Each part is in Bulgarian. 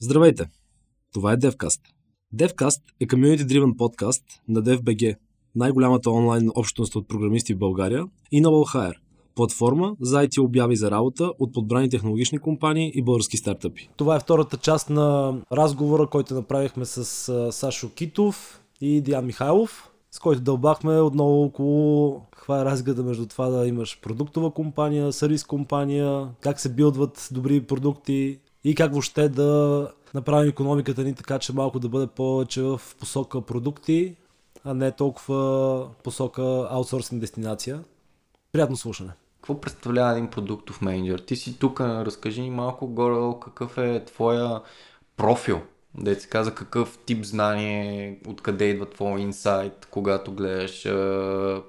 Здравейте! Това е DevCast. DevCast е community-driven подкаст на DevBG, най-голямата онлайн общност от програмисти в България, и Novel Hire, платформа за IT обяви за работа от подбрани технологични компании и български стартъпи. Това е втората част на разговора, който направихме с Сашо Китов и Диан Михайлов, с който дълбахме отново около каква е разликата между това да имаш продуктова компания, сервис компания, как се билдват добри продукти, и как въобще да направим економиката ни така, че малко да бъде повече в посока продукти, а не толкова посока аутсорсинг дестинация. Приятно слушане. Какво представлява един продуктов менеджер? Ти си тук, разкажи ни малко горе какъв е твоя профил. Да се каза какъв тип знание, откъде идва твой инсайт, когато гледаш е,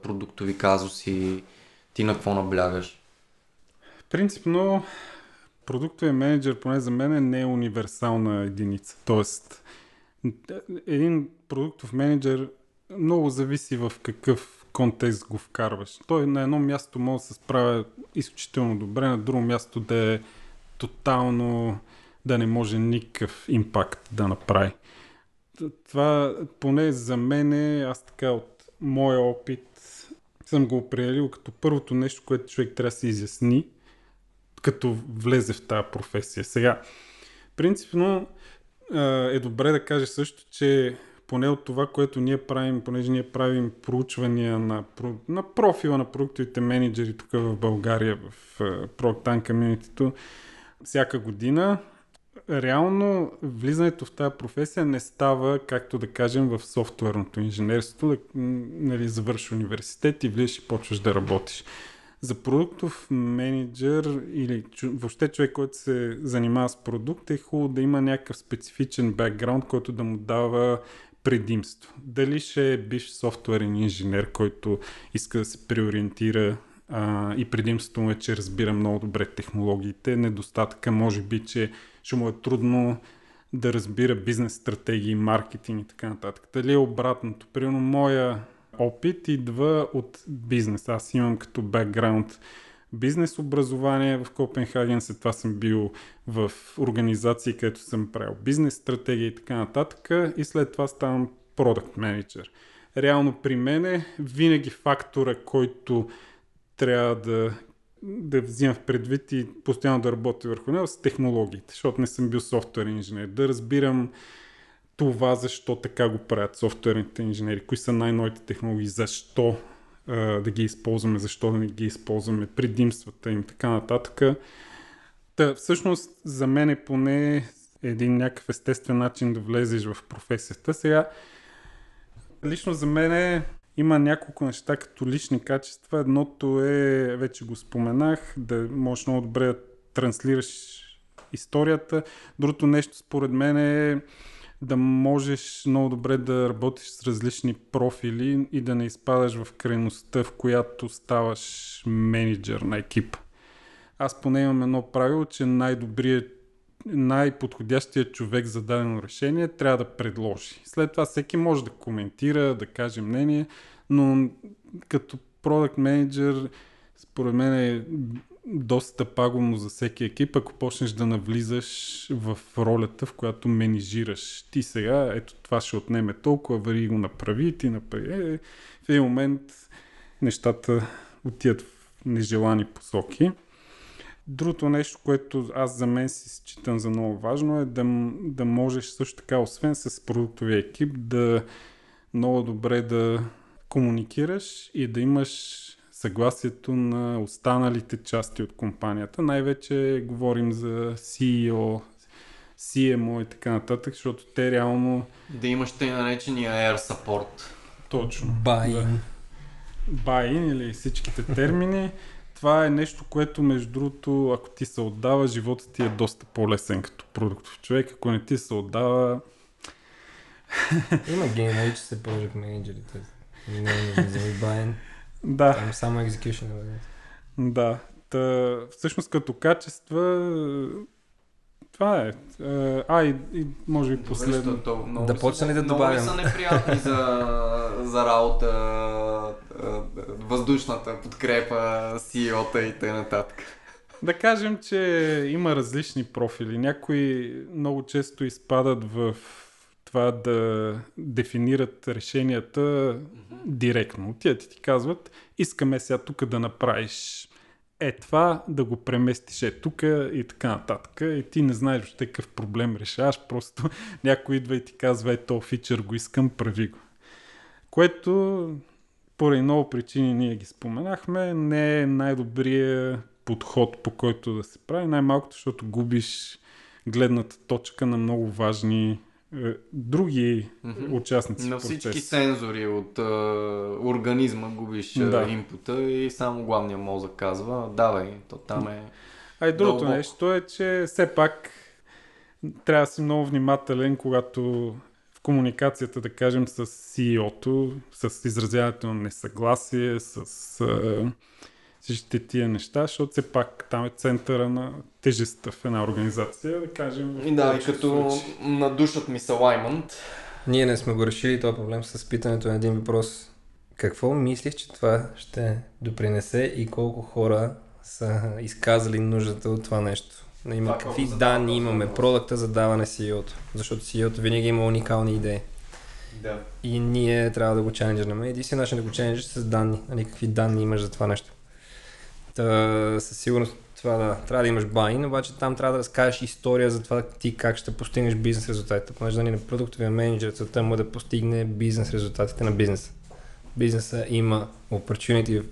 продуктови казуси, ти на какво наблягаш? Принципно продуктовия менеджер, поне за мен, не е универсална единица. Тоест, един продуктов менеджер много зависи в какъв контекст го вкарваш. Той на едно място може да се справя изключително добре, на друго място да е тотално да не може никакъв импакт да направи. Това поне за мен е, аз така от моя опит съм го определил като първото нещо, което човек трябва да се изясни – като влезе в тази професия. Сега, принципно е добре да кажа също, че поне от това, което ние правим, понеже ние правим проучвания на, на профила на продуктовите менеджери тук в България, в Proctan Community, всяка година, реално влизането в тази професия не става, както да кажем, в софтуерното инженерство, да нали, завърши университет и влизаш и почваш да работиш за продуктов менеджер или въобще човек, който се занимава с продукт, е хубаво да има някакъв специфичен бекграунд, който да му дава предимство. Дали ще е биш софтуерен инженер, който иска да се преориентира а, и предимството му е, че разбира много добре технологиите. Недостатъка може би, че ще му е трудно да разбира бизнес стратегии, маркетинг и така нататък. Дали е обратното? Примерно моя опит идва от бизнес. Аз имам като бекграунд бизнес образование в Копенхаген, след това съм бил в организации, където съм правил бизнес стратегия и така нататък и след това ставам продукт менеджер. Реално при мен винаги фактора, който трябва да, да взимам в предвид и постоянно да работя върху него с технологиите, защото не съм бил софтуер инженер. Да разбирам това защо така го правят софтуерните инженери, кои са най-новите технологии, защо а, да ги използваме, защо да не ги използваме, предимствата им, така нататък. Та, всъщност, за мен е поне един някакъв естествен начин да влезеш в професията. Сега, лично за мен е, има няколко неща като лични качества. Едното е, вече го споменах, да можеш много добре да транслираш историята. Другото нещо, според мен е да можеш много добре да работиш с различни профили и да не изпадаш в крайността, в която ставаш менеджер на екип. Аз поне имам едно правило, че най-добрият най-подходящият човек за дадено решение трябва да предложи. След това всеки може да коментира, да каже мнение, но като продукт менеджер според мен е доста пагубно за всеки екип, ако почнеш да навлизаш в ролята, в която менижираш. Ти сега, ето това ще отнеме толкова, вари го направи, ти направи. Е, в един момент нещата отиват в нежелани посоки. Другото нещо, което аз за мен си считам за много важно е да, да можеш също така, освен с продуктовия екип, да много добре да комуникираш и да имаш съгласието на останалите части от компанията. Най-вече говорим за CEO, CMO и така нататък, защото те реално... Да имаш тъй наречения Air Support. Точно. Buy-in. Да. Buy-in или всичките термини. Това е нещо, което между другото, ако ти се отдава, живота ти е доста по-лесен като продуктов човек. Ако не ти се отдава... Има геймери, че се project менеджерите. Не е нужно за buy-in. Да. Там само execution е Да. Та, всъщност като качества това е. А, и, и може би последно. То, много да почне ли да добавим? Много са неприятни за, за работа, въздушната подкрепа, CEO-та и т.н. Да кажем, че има различни профили. Някои много често изпадат в това да дефинират решенията директно. Тия ти ти казват, искаме сега тук да направиш е това, да го преместиш е тук и така нататък. И ти не знаеш въобще какъв проблем решаваш, просто някой идва и ти казва, е то фичър го искам, прави го. Което, поради много причини ние ги споменахме, не е най-добрият подход, по който да се прави. Най-малкото, защото губиш гледната точка на много важни други Мгм. участници На всички сензори от а, организма губиш да. Да. инпута и само главният мозък казва, давай, то там е... А и другото Дълбоко. нещо е, че все пак трябва да си много внимателен, когато в комуникацията, да кажем, с CEO-то, с изразяването на несъгласие, с а, всичките тия неща, защото все пак там е центъра на тежестта в една организация, да кажем. И да, и като случаи. надушат ми с алаймент, Ние не сме го решили този проблем с питането на един въпрос. Какво мислиш, че това ще допринесе и колко хора са изказали нуждата от това нещо? Има Това какви колко задава данни този имаме, продукта за даване CEO-то. Защото CEO-то винаги има уникални идеи. да. И ние трябва да го чаленджираме. Единственият начин да го чаленджиш е с данни. Нали, какви данни имаш за това нещо. Та, със сигурност това да, трябва да имаш байн, обаче там трябва да разкажеш история за това ти как ще постигнеш бизнес резултатите. Понеже нали, на продуктовия менеджер целта му е да постигне бизнес резултатите на бизнеса. Бизнеса има opportunity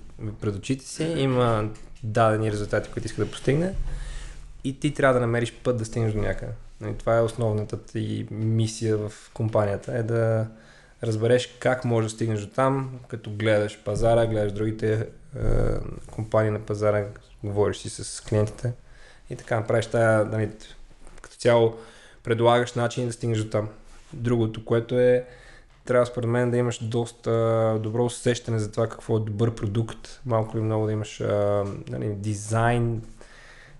пред очите си, има дадени резултати, които иска да постигне и ти трябва да намериш път да стигнеш до някъде. Нали, Това е основната ти мисия в компанията, е да разбереш как можеш да стигнеш до там, като гледаш пазара, гледаш другите компании на пазара, говориш си с клиентите и така направиш тая, нали, като цяло предлагаш начин да стигнеш до там. Другото, което е трябва според мен да имаш доста добро усещане за това какво е добър продукт, малко или много да имаш а, нали, дизайн,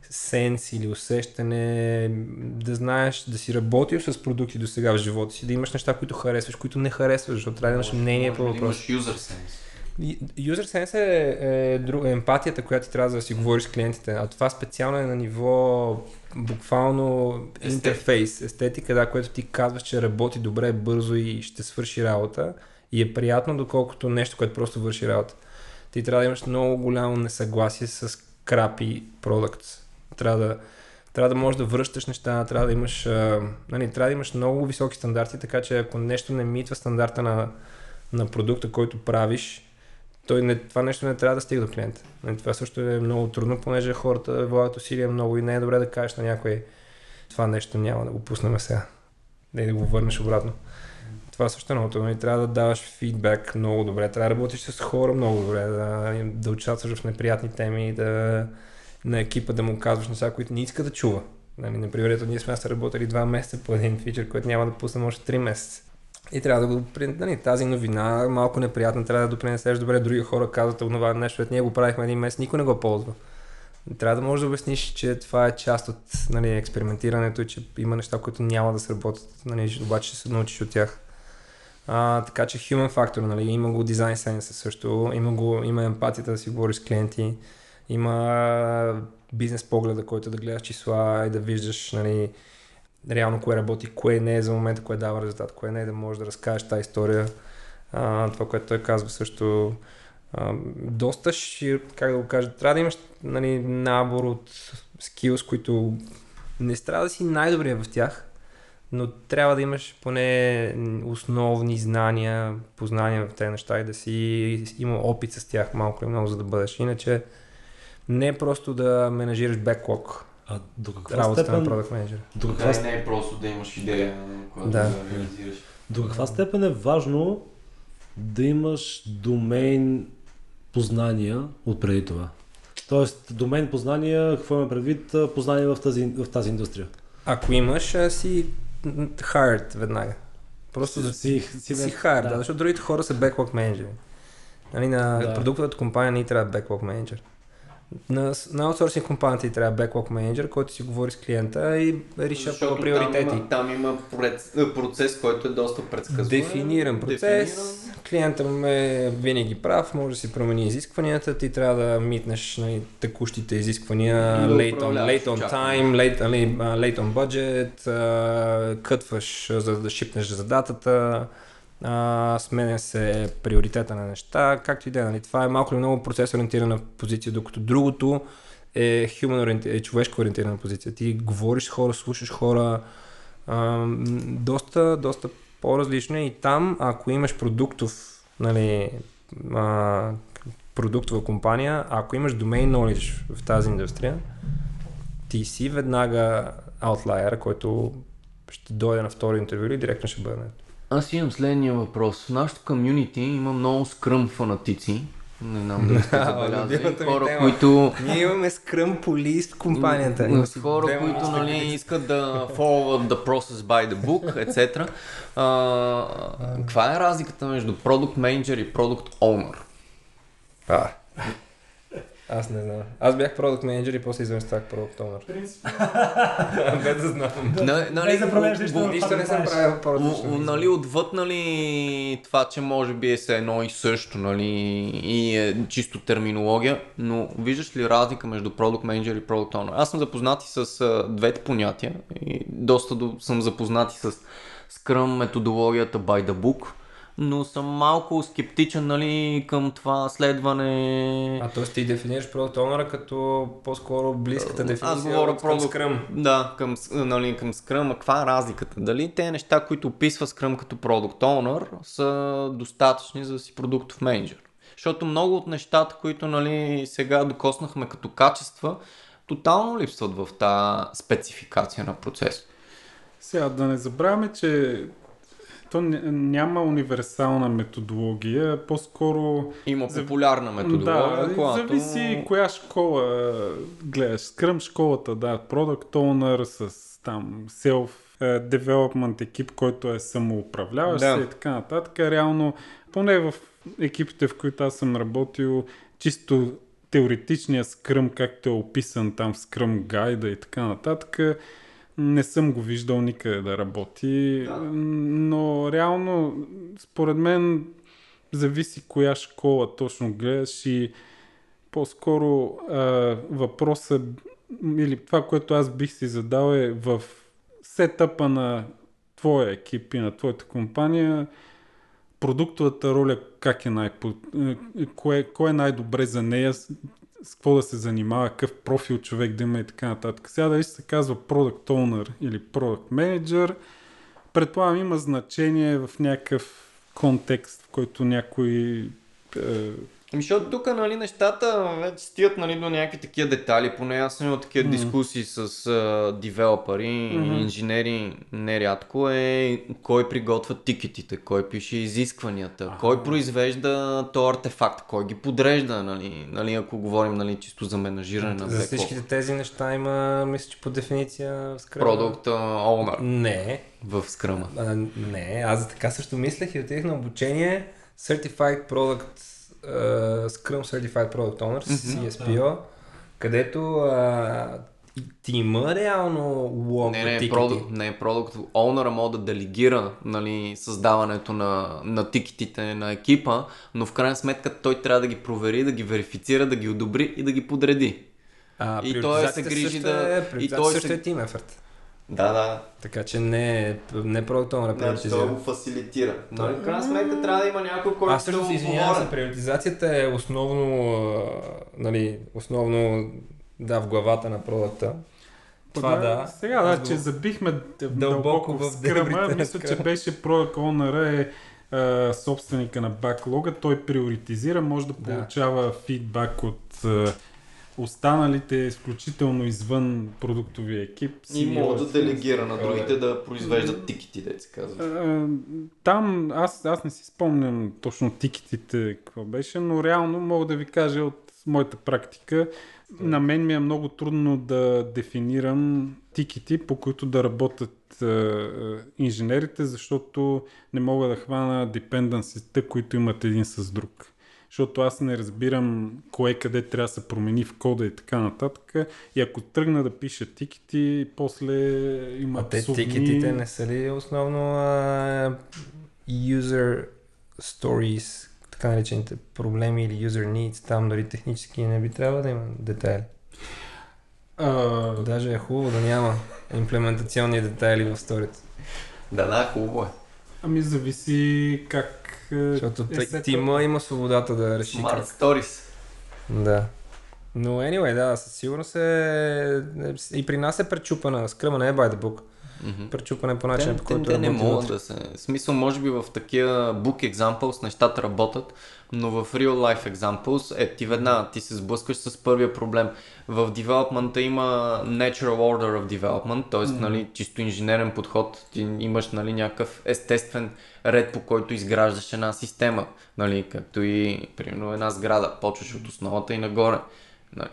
сенс или усещане, да знаеш да си работил с продукти до сега в живота си, да имаш неща, които харесваш, които не харесваш, защото трябва да имаш мнение по въпроса. Имаш user sense. User sense е, е, друг, е емпатията, която ти трябва да си говориш с клиентите, а това специално е на ниво буквално Естетика. интерфейс, естетика, да, което ти казваш, че работи добре, бързо и ще свърши работа и е приятно, доколкото нещо, което просто върши работа. Ти трябва да имаш много голямо несъгласие с крапи продукт. Трябва да, трябва да можеш да връщаш неща, трябва да имаш, а, нали, трябва да имаш много високи стандарти, така че ако нещо не митва стандарта на, на продукта, който правиш, той не, това нещо не трябва да стига до клиента. Нали, Това също е много трудно, понеже хората влагат усилия много и не е добре да кажеш на някой това нещо няма да го пуснем сега. Да и да го върнеш обратно. Това също е много трудно. И трябва да даваш фидбек много добре. Трябва да работиш с хора много добре, да, да участваш в неприятни теми, да на екипа да му казваш неща, които не иска да чува. Нали, например, ето ние сме се работили два месеца по един фичър, който няма да пуснем още 3 месеца. И трябва да го нали, тази новина, малко неприятна, трябва да допринесеш добре. Други хора казват това нещо, ние го правихме един месец, никой не го ползва. Трябва да можеш да обясниш, че това е част от нали, експериментирането и че има неща, които няма да сработят, нали, обаче ще се научиш от тях. А, така че human factor, нали, има го дизайн sense също, има, го, има емпатията да си говориш с клиенти, има бизнес погледа, който да гледаш числа и да виждаш нали, реално кое работи, кое не е за момента, кое дава резултат, кое не е да можеш да разкажеш тази история. А, това, което той казва също а, доста шир, как да го кажа, трябва да имаш нали, набор от скилс, които не трябва да си най-добрия в тях, но трябва да имаш поне основни знания, познания в тези неща и да си има опит с тях малко или много, за да бъдеш. Иначе не е просто да менажираш беклог, А до каква работата на степен, продукт менеджер. до каква, не е просто да имаш идея, която Да. да, да реализираш. до каква степен е важно да имаш домейн познания от преди това? Тоест, домейн познания, какво има предвид, а, познания в тази, в тази индустрия? Ако имаш, а си hired веднага. Просто да си, си, си, си hired, да. защото другите хора са backlog менеджери. Нали, на Да. продуктовата компания не трябва backlog менеджер. На, на аутсорсинг компанията ти трябва backlog менеджер, който си говори с клиента и решава Защото приоритети. Там има, там има процес, който е доста предсказуем. Дефиниран процес. Дефиниран. Клиента е винаги прав, може да си промени изискванията, ти трябва да митнеш нали, текущите изисквания, да late, on, late on time, late, нали, late on budget, кътваш за да шипнеш за датата, а, сменя се приоритета на неща, както и да е. Нали, това е малко или много процес ориентирана позиция, докато другото е human ориенти... е човешко ориентирана позиция. Ти говориш с хора, слушаш хора, а, доста, доста по-различно е и там, ако имаш продуктов, нали, а, продуктова компания, ако имаш domain knowledge в тази индустрия, ти си веднага аутлайер, който ще дойде на втори интервю и директно ще бъде. Аз имам следния въпрос. В нашото комюнити има много скръм фанатици. Не знам дали сте забелязали. Хора, тема. които Ние имаме скръм полис компанията. М, хора, които нали, искат да follow the process by the book, etc. Каква е разликата между product manager и product owner? А. Аз не знам. Аз бях продукт менеджер и после изведнъж ставах продукт онър. Без да знам. На- нали, нищо. не съм правил продукт. у- нали, отвъд нали, това, че може би е се едно и също нали, и е чисто терминология, но виждаш ли разлика между Product Manager и Product Owner? Аз съм запознат и с двете понятия и доста до, съм запознат и с Scrum методологията by the book, но съм малко скептичен нали, към това следване. А т.е. ти дефинираш продукт онъра като по-скоро близката дефиниция Аз говоря от към продукт, Scrum. Да, към, нали, към Scrum. А каква е разликата? Дали те неща, които описва Scrum като Product Owner, са достатъчни за да си продуктов менеджер? Защото много от нещата, които нали, сега докоснахме като качества, тотално липсват в тази спецификация на процес. Сега да не забравяме, че то ня- няма универсална методология, по-скоро Има популярна методология, да, която... зависи коя школа гледаш. Скръм школата, да, Product Owner с там Self е, Development екип, който е самоуправляващ Да. и така нататък. Реално, поне в екипите, в които аз съм работил, чисто теоретичния скръм, както е описан там в скръм гайда и така нататък, не съм го виждал никъде да работи, Да. но реално, според мен, зависи коя школа точно гледаш и по-скоро а, въпросът или това, което аз бих си задал е в сетъпа на твоя екип и на твоята компания, продуктовата роля как е най кое, кое е най-добре за нея, с, какво да се занимава, какъв профил човек да има и така нататък. Сега дали се казва Product Owner или Product Manager, предполагам има значение в някакъв контекст, в който някой е, Ами, Защото тук нали, нещата вече стигат нали, до някакви такива детали, поне аз съм имал такива дискусии с а, девелопери, инженери нерядко е кой приготвя тикетите, кой пише изискванията, кой произвежда то артефакт, кой ги подрежда, нали, нали, ако говорим нали, чисто за менажиране на За всичките тези неща има, мисля, че по дефиниция в Scrum. Product а, Owner Не, в скръма. а, не, аз така също мислех и отидох на обучение. Certified Product uh, Scrum Certified Product Owner, CSPO, където а, тима реално логва Не, не, продукт, не, продукт Owner може да делегира нали, създаването на, на тикетите на екипа, но в крайна сметка той трябва да ги провери, да ги верифицира, да ги одобри и да ги подреди. А, И той се грижи също да- Е, и той също се- е team effort. Да, да. Така че не, не Product Owner Значи приоритизира. той го фасилитира. Нали, в крайна сметка трябва да има някой, който Аз също да се извинявам се, отговоря. приоритизацията е основно, а, нали, основно да, в главата на продукта. Това да. Сега, да, че забихме дълбоко дълбоко в скръма. Мисля, че беше Product Owner е собственика на баклога. Той приоритизира, може да Да. получава фидбак от останалите, изключително извън продуктовия екип. И може да делегира на другите да произвеждат тикети, да се казва. Там аз, аз не си спомням точно тикетите какво беше, но реално мога да ви кажа от моята практика. На мен ми е много трудно да дефинирам тикети, по които да работят а, инженерите, защото не мога да хвана депенденсите, които имат един с друг. Защото аз не разбирам кое къде трябва да се промени в кода и така нататък. И ако тръгна да пиша тикети, после има А те псовни... тикетите не са ли основно а, user stories, така наречените проблеми или user needs, там дори технически не би трябвало да има детайли. А, Даже е хубаво да няма имплементационни детайли в сторите. Да, да, хубаво е. ами зависи как Защото е е, сетъп. тима има свободата да реши Smart как. Stories. Да. Но anyway, да, със сигурност е... И при нас е пречупана. Скръма не е by the book. Мгм. Пречупане по начин, те, по който те не могат да се... В смисъл, може би в такива book examples нещата работят, но в real life examples, е, ти веднага ти се сблъскаш с първия проблем. В девелопмента има natural order of development, т.е. Mm-hmm. нали, чисто инженерен подход. Ти имаш нали, някакъв естествен ред, по който изграждаш една система. Нали, както и, примерно, една сграда. Почваш от основата и нагоре. Нали.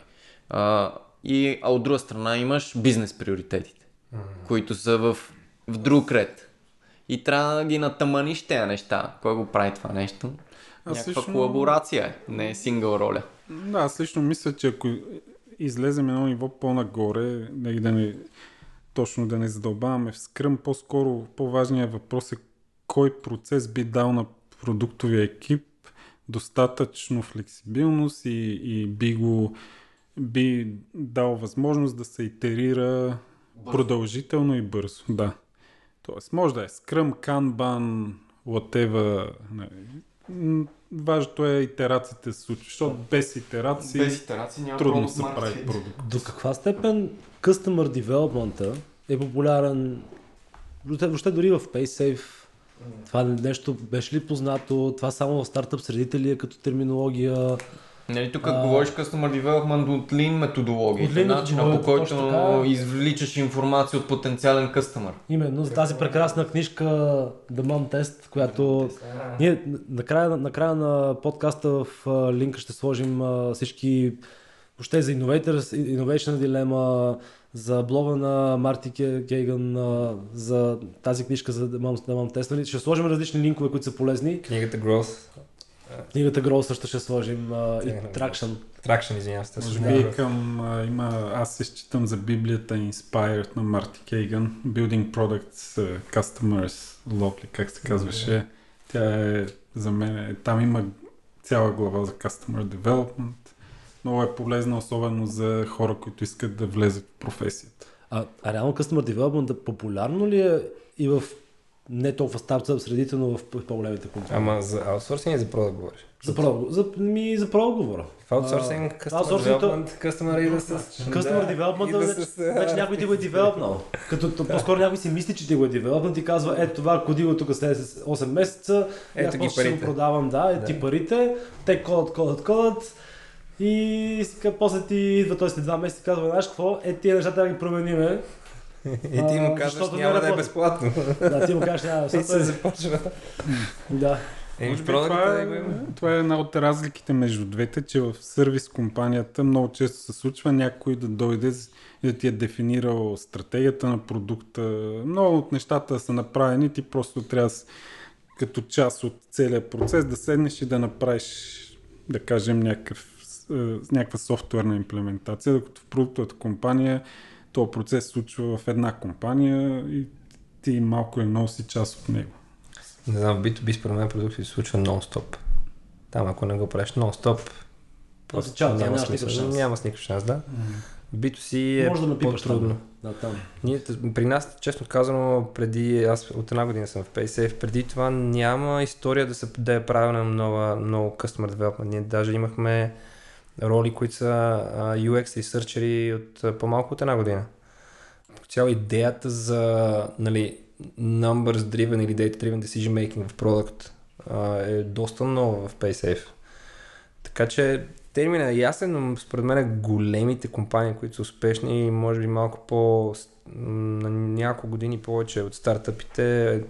А, и, а от друга страна имаш бизнес приоритетите които са в, в друг ред. И трябва да ги натъманиш тези неща. Кой го прави това нещо? Аз Някаква лично- колаборация е, не е сингъл роля. Да, аз лично мисля, че ако излезем едно ниво по-нагоре, да, и да не, точно да не задълбаваме в скръм, по-скоро по-важният въпрос е кой процес би дал на продуктовия екип достатъчно флексибилност и, и би го би дал възможност да се итерира продължително и бързо. Да. Тоест, може да е Scrum, Kanban, whatever. нали. Важното е итерациите да се случват, защото без итерации итерации няма трудно се прави продукт. До каква степен Customer Development е популярен въобще- въобще дори в PaySafe? Това нещо беше ли познато? Това само в стартъп средите ли е като терминология? Нали, тук А. говориш Customer Development от Lean методология. От Lean начина по който така. извличаш информация от потенциален къстъмър. Именно за тази прекрасна книжка The Mom Test, която ние накрая, накрая на подкаста в линка ще сложим всички въобще за Innovators, Innovation Dilemma, за блога на Марти Ке- Кейган, за тази книжка за The Mom, The Mom Test. Нали? Ще сложим различни линкове, които са полезни. Книгата Growth. Книгата Grow също ще сложим и Те, Traction. Traction, извинявам се. Може също би към, а, има, аз се считам за библията Inspired на Марти Кейган, Building Products uh, Customers Love, ли, как се казваше. Тя е за мен, е- там има цяла глава за Customer Development. Много е полезна, особено за хора, които искат да влезат в професията. А, а реално Customer Development популярно ли е и в не толкова стартъп средите, но в по-големите компании? Ама за аутсорсинг и за продукт говориш? За про, за, ми, за про говоря. В аутсорсинг, customer development, customer и да с... Customer development да вече, с- вече някой ти го е девелопнал. Като то, по-скоро някой си мисли, че ти го е девелопнал и казва, е това коди го тук след 8 месеца, Ето ги ще го продавам, да, е Да. ти парите, те кодат, кодат, кодат и си ка- после ти идва той след 2 месеца и казва, знаеш какво, е тия неща трябва да ги промениме. И ти му А, казваш, защото няма не да е безплатно. Да, ти му кажеш, няма, И се е... започва. Да. Еми, Може би продукта това, е... е, това е една от разликите между двете, че в сервис компанията много често се случва някой да дойде и да ти е дефинирал стратегията на продукта. Много от нещата са направени, ти просто трябва като част от целият процес да седнеш и да направиш, да кажем, някакъв, е, някаква софтуерна имплементация, докато в продуктовата компания този процес се случва в една компания и ти малко или много си част от него. Не знам, в B2B според мен продукти се случва нон-стоп. Там ако не го правиш нон-стоп, просто Означава, да, няма, смисъл. шанс. Няма с никакъв шанс, да. B2C е Може да напипаш по-трудно. там. Да, там. Ние, при нас, честно казано, преди, аз от една година съм в PaySafe, преди това няма история да, се, да е правена нова, много customer development. Ние даже имахме роли, които са UX researchери от а, по-малко от една година. По цяло идеята за нали, numbers driven или data driven decision making в продукт е доста нова в PaySafe. Така че терминът е ясен, но според мен големите компании, които са успешни, може би малко по на няколко години повече от стартъпите,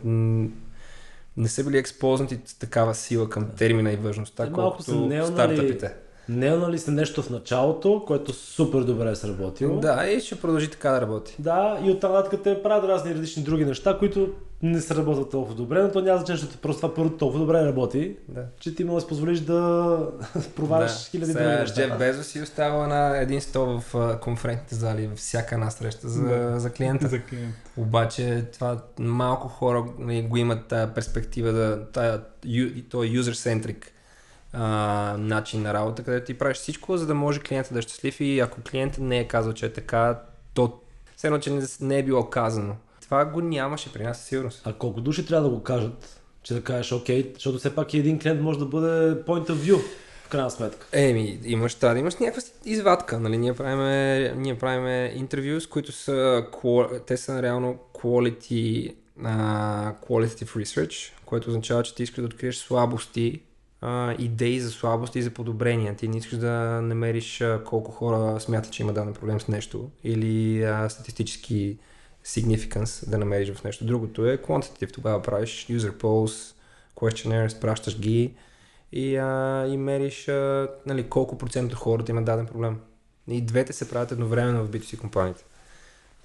не са били експознати с такава сила към термина и важността, Те малко колкото са неонали- стартъпите. Наелнали сте нещо в началото, което супер добре е сработило. Да, и ще продължи така да работи. Да, и оттам нататък те правят разни различни други неща, които не се работят толкова добре, но то няма значение, защото просто това първо толкова добре работи, Да. че ти можеш да си позволиш да проваляш Да. хиляди други неща. Джеф Безос си остава на един стол в конферентните зали, във всяка една среща за, Да. за клиента. За клиент. Обаче това малко хора го имат тая перспектива да тая, то е user-centric а, начин на работа, където ти правиш всичко, за да може клиента да е щастлив и ако клиентът не е казал, че е така, то все едно, че не, не е било казано. Това го нямаше при нас със сигурност. А колко души трябва да го кажат, че да кажеш окей, защото все пак и един клиент може да бъде point of view, в крайна сметка. Еми, имаш, да имаш някаква извадка, нали? Ние правиме, ние правиме интервю, с които са, те са реално quality, uh, qualitative research, което означава, че ти искаш да откриеш слабости, uh, идеи за слабости и за подобрения. Ти не искаш да намериш uh, колко хора смятат, че има даден проблем с нещо или uh, статистически significance да намериш в нещо. Другото е quantitative. Тогава правиш user polls, questionnaires, пращаш ги и, а, и мериш а, нали, колко процент от хората има даден проблем. И двете се правят едновременно в B2C компаниите.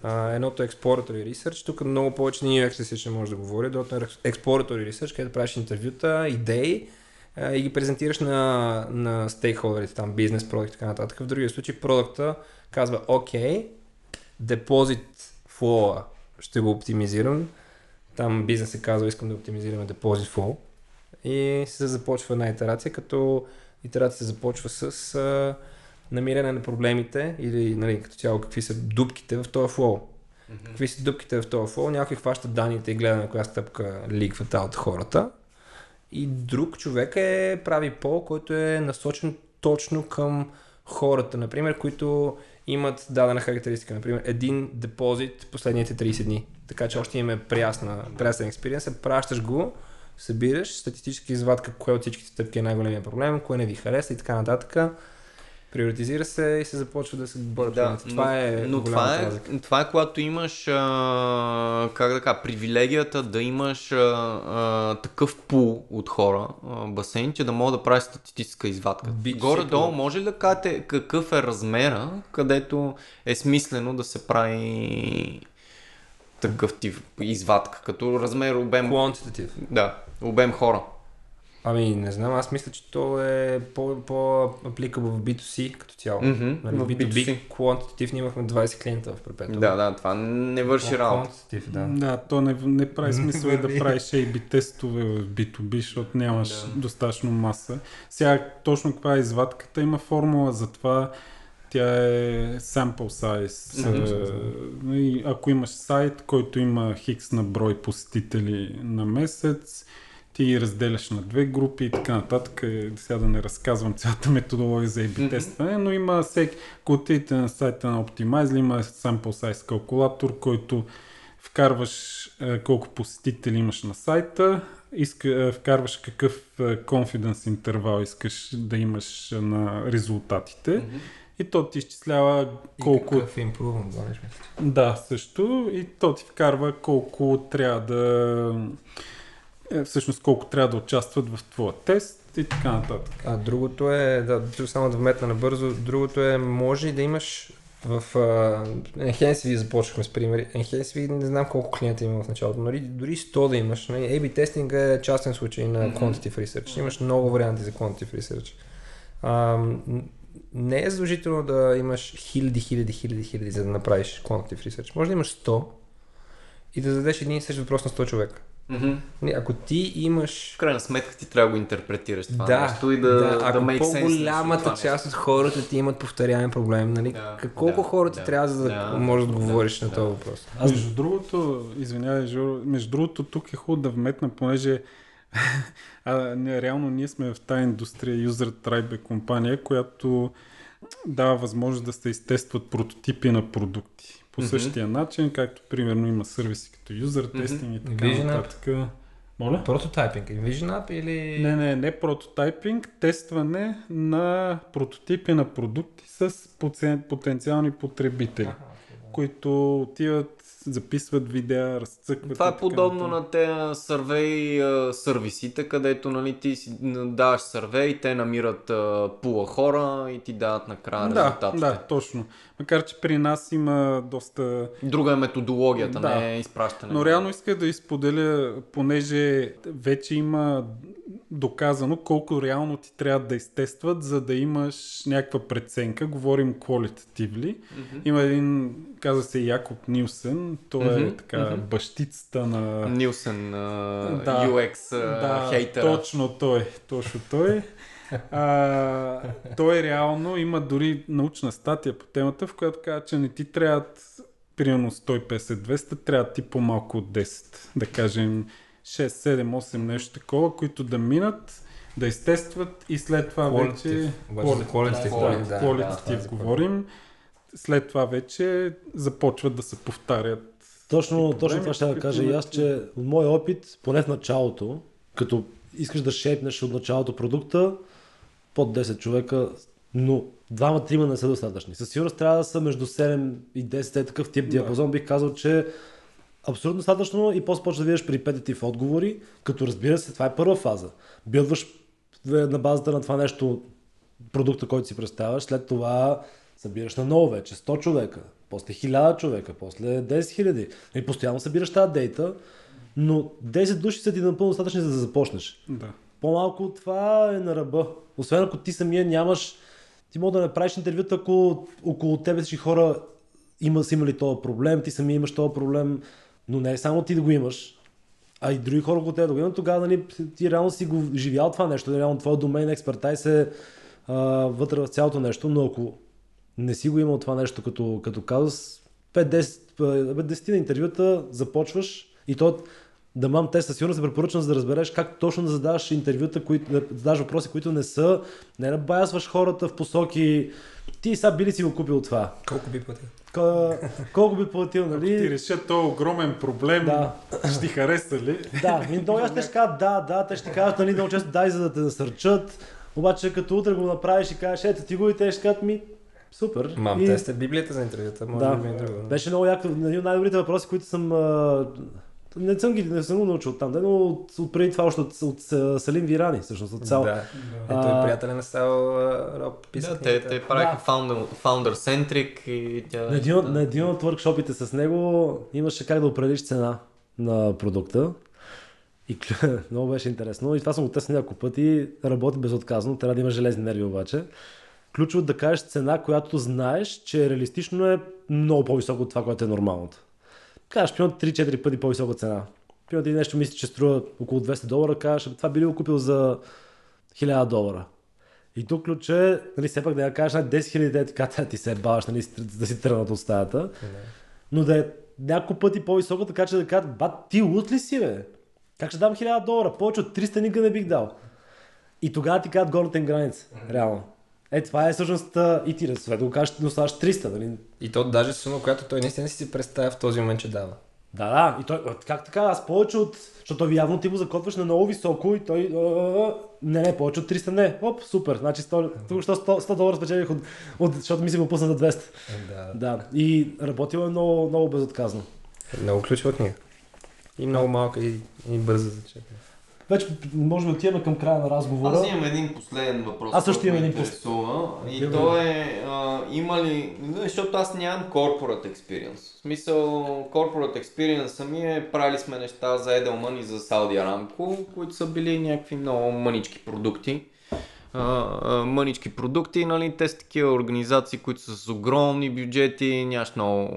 А, едното е Exploratory Research, тук много повече на UX не може да говори, другото е Exploratory Research, където правиш интервюта, идеи а, и ги презентираш на, на стейкхолдерите, там бизнес, продукт и така нататък. В другия случай продукта казва, окей, депозит flow ще го оптимизирам. Там бизнес се казва, искам да оптимизираме депозит flow. И се започва една итерация, като итерацията се започва с а, намиране на проблемите или нали, като цяло какви са дупките в този флоу. Mm-hmm. Какви са дупките в този флоу, някой хваща данните и гледа на коя стъпка ликвата от хората. И друг човек е прави пол, който е насочен точно към хората, например, които имат дадена характеристика. Например, един депозит последните 30 дни. Така че още имаме прясна, прясен експириенс. Пращаш го, събираш статистически извадка, кое от всичките стъпки е най-големия проблем, кое не ви хареса и така нататък. Приоритизира се и се започва да се борят. Да, това но, е но това е, разлика. това е когато имаш, а, как да кажа, привилегията да имаш а, а, такъв пул от хора, а, басейн, че да мога да правиш статистическа извадка. Горе-долу, може ли да кажете какъв е размера, където е смислено да се прави такъв тип извадка, като размер, обем, Quantitative. да, обем хора. Ами, не знам, аз мисля, че то е по, по-applicable в B2C като цяло. Нали, в B2B, B2C. quantitative ние имахме 20 клиента в Perpetual. Да, да, това не върши работа. Да. Да, то не, не прави смисъл и да Върви. правиш A-B тестове в B2B, защото нямаш Да. достатъчно маса. Сега точно каква е извадката, има формула за това. Тя е sample size. И ако имаш сайт, който има хикс на брой посетители на месец, ти ги разделяш на две групи и така нататък. Е, Сега да не разказвам цялата методология за A-B тестване, но има всеки, ако отидете на сайта на Optimize, има sample size калкулатор, който вкарваш е, колко посетители имаш на сайта, иска, е, вкарваш какъв confidence интервал искаш да имаш на резултатите и то ти изчислява колко... И какъв improvement. Да, също. И то ти вкарва колко трябва да... е, Всъщност колко трябва да участват в твоя тест и така нататък. А другото е, да, само да вметна набързо, другото е, може и да имаш в uh, Enhance започнахме с примери. Enhance не знам колко клиента има в началото, но дори, дори 100 да имаш. Нали? A-B тестинг е частен случай на. Quantitative Research. Имаш много варианти за Quantitative Research. М, не е задължително да имаш хиляди, хиляди, хиляди, хиляди, за да направиш Quantitative Research. Може да имаш 100 и да зададеш един и същ въпрос на 100 човека. Не, Ако ти имаш В крайна сметка ти трябва да го интерпретираш това да, нещо и да, да, да, ако по-голямата част от хората ти имат повторяем проблем, нали? Да, Да, колко да, хора ти да, трябва за да, да, можеш да да, отговориш на да. този въпрос? Аз... Между другото, извинявай, Жоро, между другото тук е хубаво да вметна, понеже а, не, реално ние сме в тази индустрия, User Tribe е компания, която дава възможност да се изтестват прототипи на продукти. По Мгм. същия начин, както примерно има сервиси като User. Testing и така Vision App. нататък. Моля? Прототайпинг, Vision App или... Не, не, не прототайпинг, тестване на прототипи на продукти с потен- потенциални потребители, които отиват записват видеа, разцъкват. Това е подобно на тези сървей сервисите, където нали, ти си даваш сървей, те намират пула хора и ти дават накрая Да, резултатите. да, точно. Макар, че при нас има доста... Друга е методологията, Да. не е изпращане. Но реално иска да изподеля, понеже вече има доказано колко реално ти трябва да изтестват, за да имаш някаква преценка. Говорим qualitatively. Има един, казва се Якоб Нилсен, той е Мгм, така мгм. бащицата на... Нилсен, а, Да. UX а, да, хейтера. точно той, точно той. А, той реално има дори научна статия по темата, в която казва, че не ти трябват примерно 150-200, трябва ти по-малко от 10. Да кажем 6, 7, 8 нещо такова, които да минат, да изтестват и след това Qualitative. вече... Qualitative да, говорим, да, qualitative да, говорим. След това вече започват да се повтарят Точно, проблеми, точно това ще да кажа и аз, че от моя опит, поне в началото, като искаш да шейпнеш от началото продукта, под 10 човека, но двама-трима не са достатъчни. Със сигурност трябва да са между 7 и 10, е такъв тип диапазон. Бих казал, че абсолютно достатъчно и после почва да видиш репетитив отговори, като разбира се, това е първа фаза. Билдваш е, на базата на това нещо продукта, който си представяш, след това събираш на ново вече 100 човека, после 1000 човека, после 10 000 и постоянно събираш тази дейта, но 10 души са ти напълно достатъчни за да започнеш. Да. По-малко от това е на ръба. Освен ако ти самия нямаш, ти мога да направиш интервюта, ако около тебе всички хора има, са имали този проблем, ти самия имаш този проблем, но не само ти да го имаш, а и други хора около теб да го имат, тогава нали, ти реално си го живял това нещо, реално твой домен експертайз е а, вътре в цялото нещо, но ако не си го имал това нещо като, като казус, 5-10 бе, 10 на интервюта започваш и то да мам тест със сигурност се препоръчвам, за да разбереш как точно да задаваш интервюта, които, да задаваш въпроси, които не са, не да баясваш хората в посоки, ти сега би ли си го купил това? Колко би платил? Ко- Колко би платил, Ти нали? решат този огромен проблем, Да. ще ти хареса ли? Да, много ясно те ще кажат да, да, те ще кажат, нали, много често дай, за да те насърчат, обаче като утре го направиш и кажеш, ето ти го и те ще кажат ми, супер. Мам, и... те сте библията за интервюта, може Да. би и друго. Беше много яко. Един от най-добрите въпроси, които съм... Не съм ги не съм го научил там, да, но от, от преди това още от, от, от Салим Вирани, всъщност от цял. Да. А, Ето и приятеля на Сал Роб писа Да, те, те правиха Да. founder, founder centric и тя... На един, от- на един от workshopите с него имаше как да определиш цена на продукта. И много беше интересно. И това съм го тествал няколко пъти. Работи безотказно. Трябва да има железни нерви обаче. Ключово да кажеш цена, която знаеш, че реалистично е много по-високо от това, което е нормалното. Кажеш, примерно 3-4 пъти по-висока цена. Примерно ти нещо мислиш, че струва около 200 долара, кажеш, «Абе, това би ли го купил за 1000 долара. И тук ключа е, нали, все пак да я кажеш, на 10 000 де така тя ти се баваш, нали, да си тръгнат от стаята, но да е няколко пъти по-високо, така че да кажат, бат, ти лут ли си, бе? Как ще дам 1000 долара? Повече от 300 никога не бих дал. И тогава ти казват горната им граница, реално. Е, това е всъщност и ти да съответно го кажеш, да оставаш 300, нали? И то даже сума, която той наистина си си представя в този момент, че дава. Да, да, и той, как така, аз повече от, защото явно ти го закотваш на много високо и той, не, не, повече от 300 не, оп, супер, значи 100, тук 100, 100 долара спечелих от, от, защото ми си го пусна за 200. Да. Да, и работил е много, много безотказно. Много ключова книга. И много малка и, и бърза за четене. Вече може да отиваме към края на разговора. Аз имам един последен въпрос. Аз също имам един пос- интересува. И Имам то е, а, има ли, защото аз нямам corporate experience. В смисъл, corporate experience ми е, правили сме неща за Edelman и за Saudi Aramco, които са били някакви много мънички продукти. А, мънички продукти, нали, те са такива организации, които са с огромни бюджети, нямаш много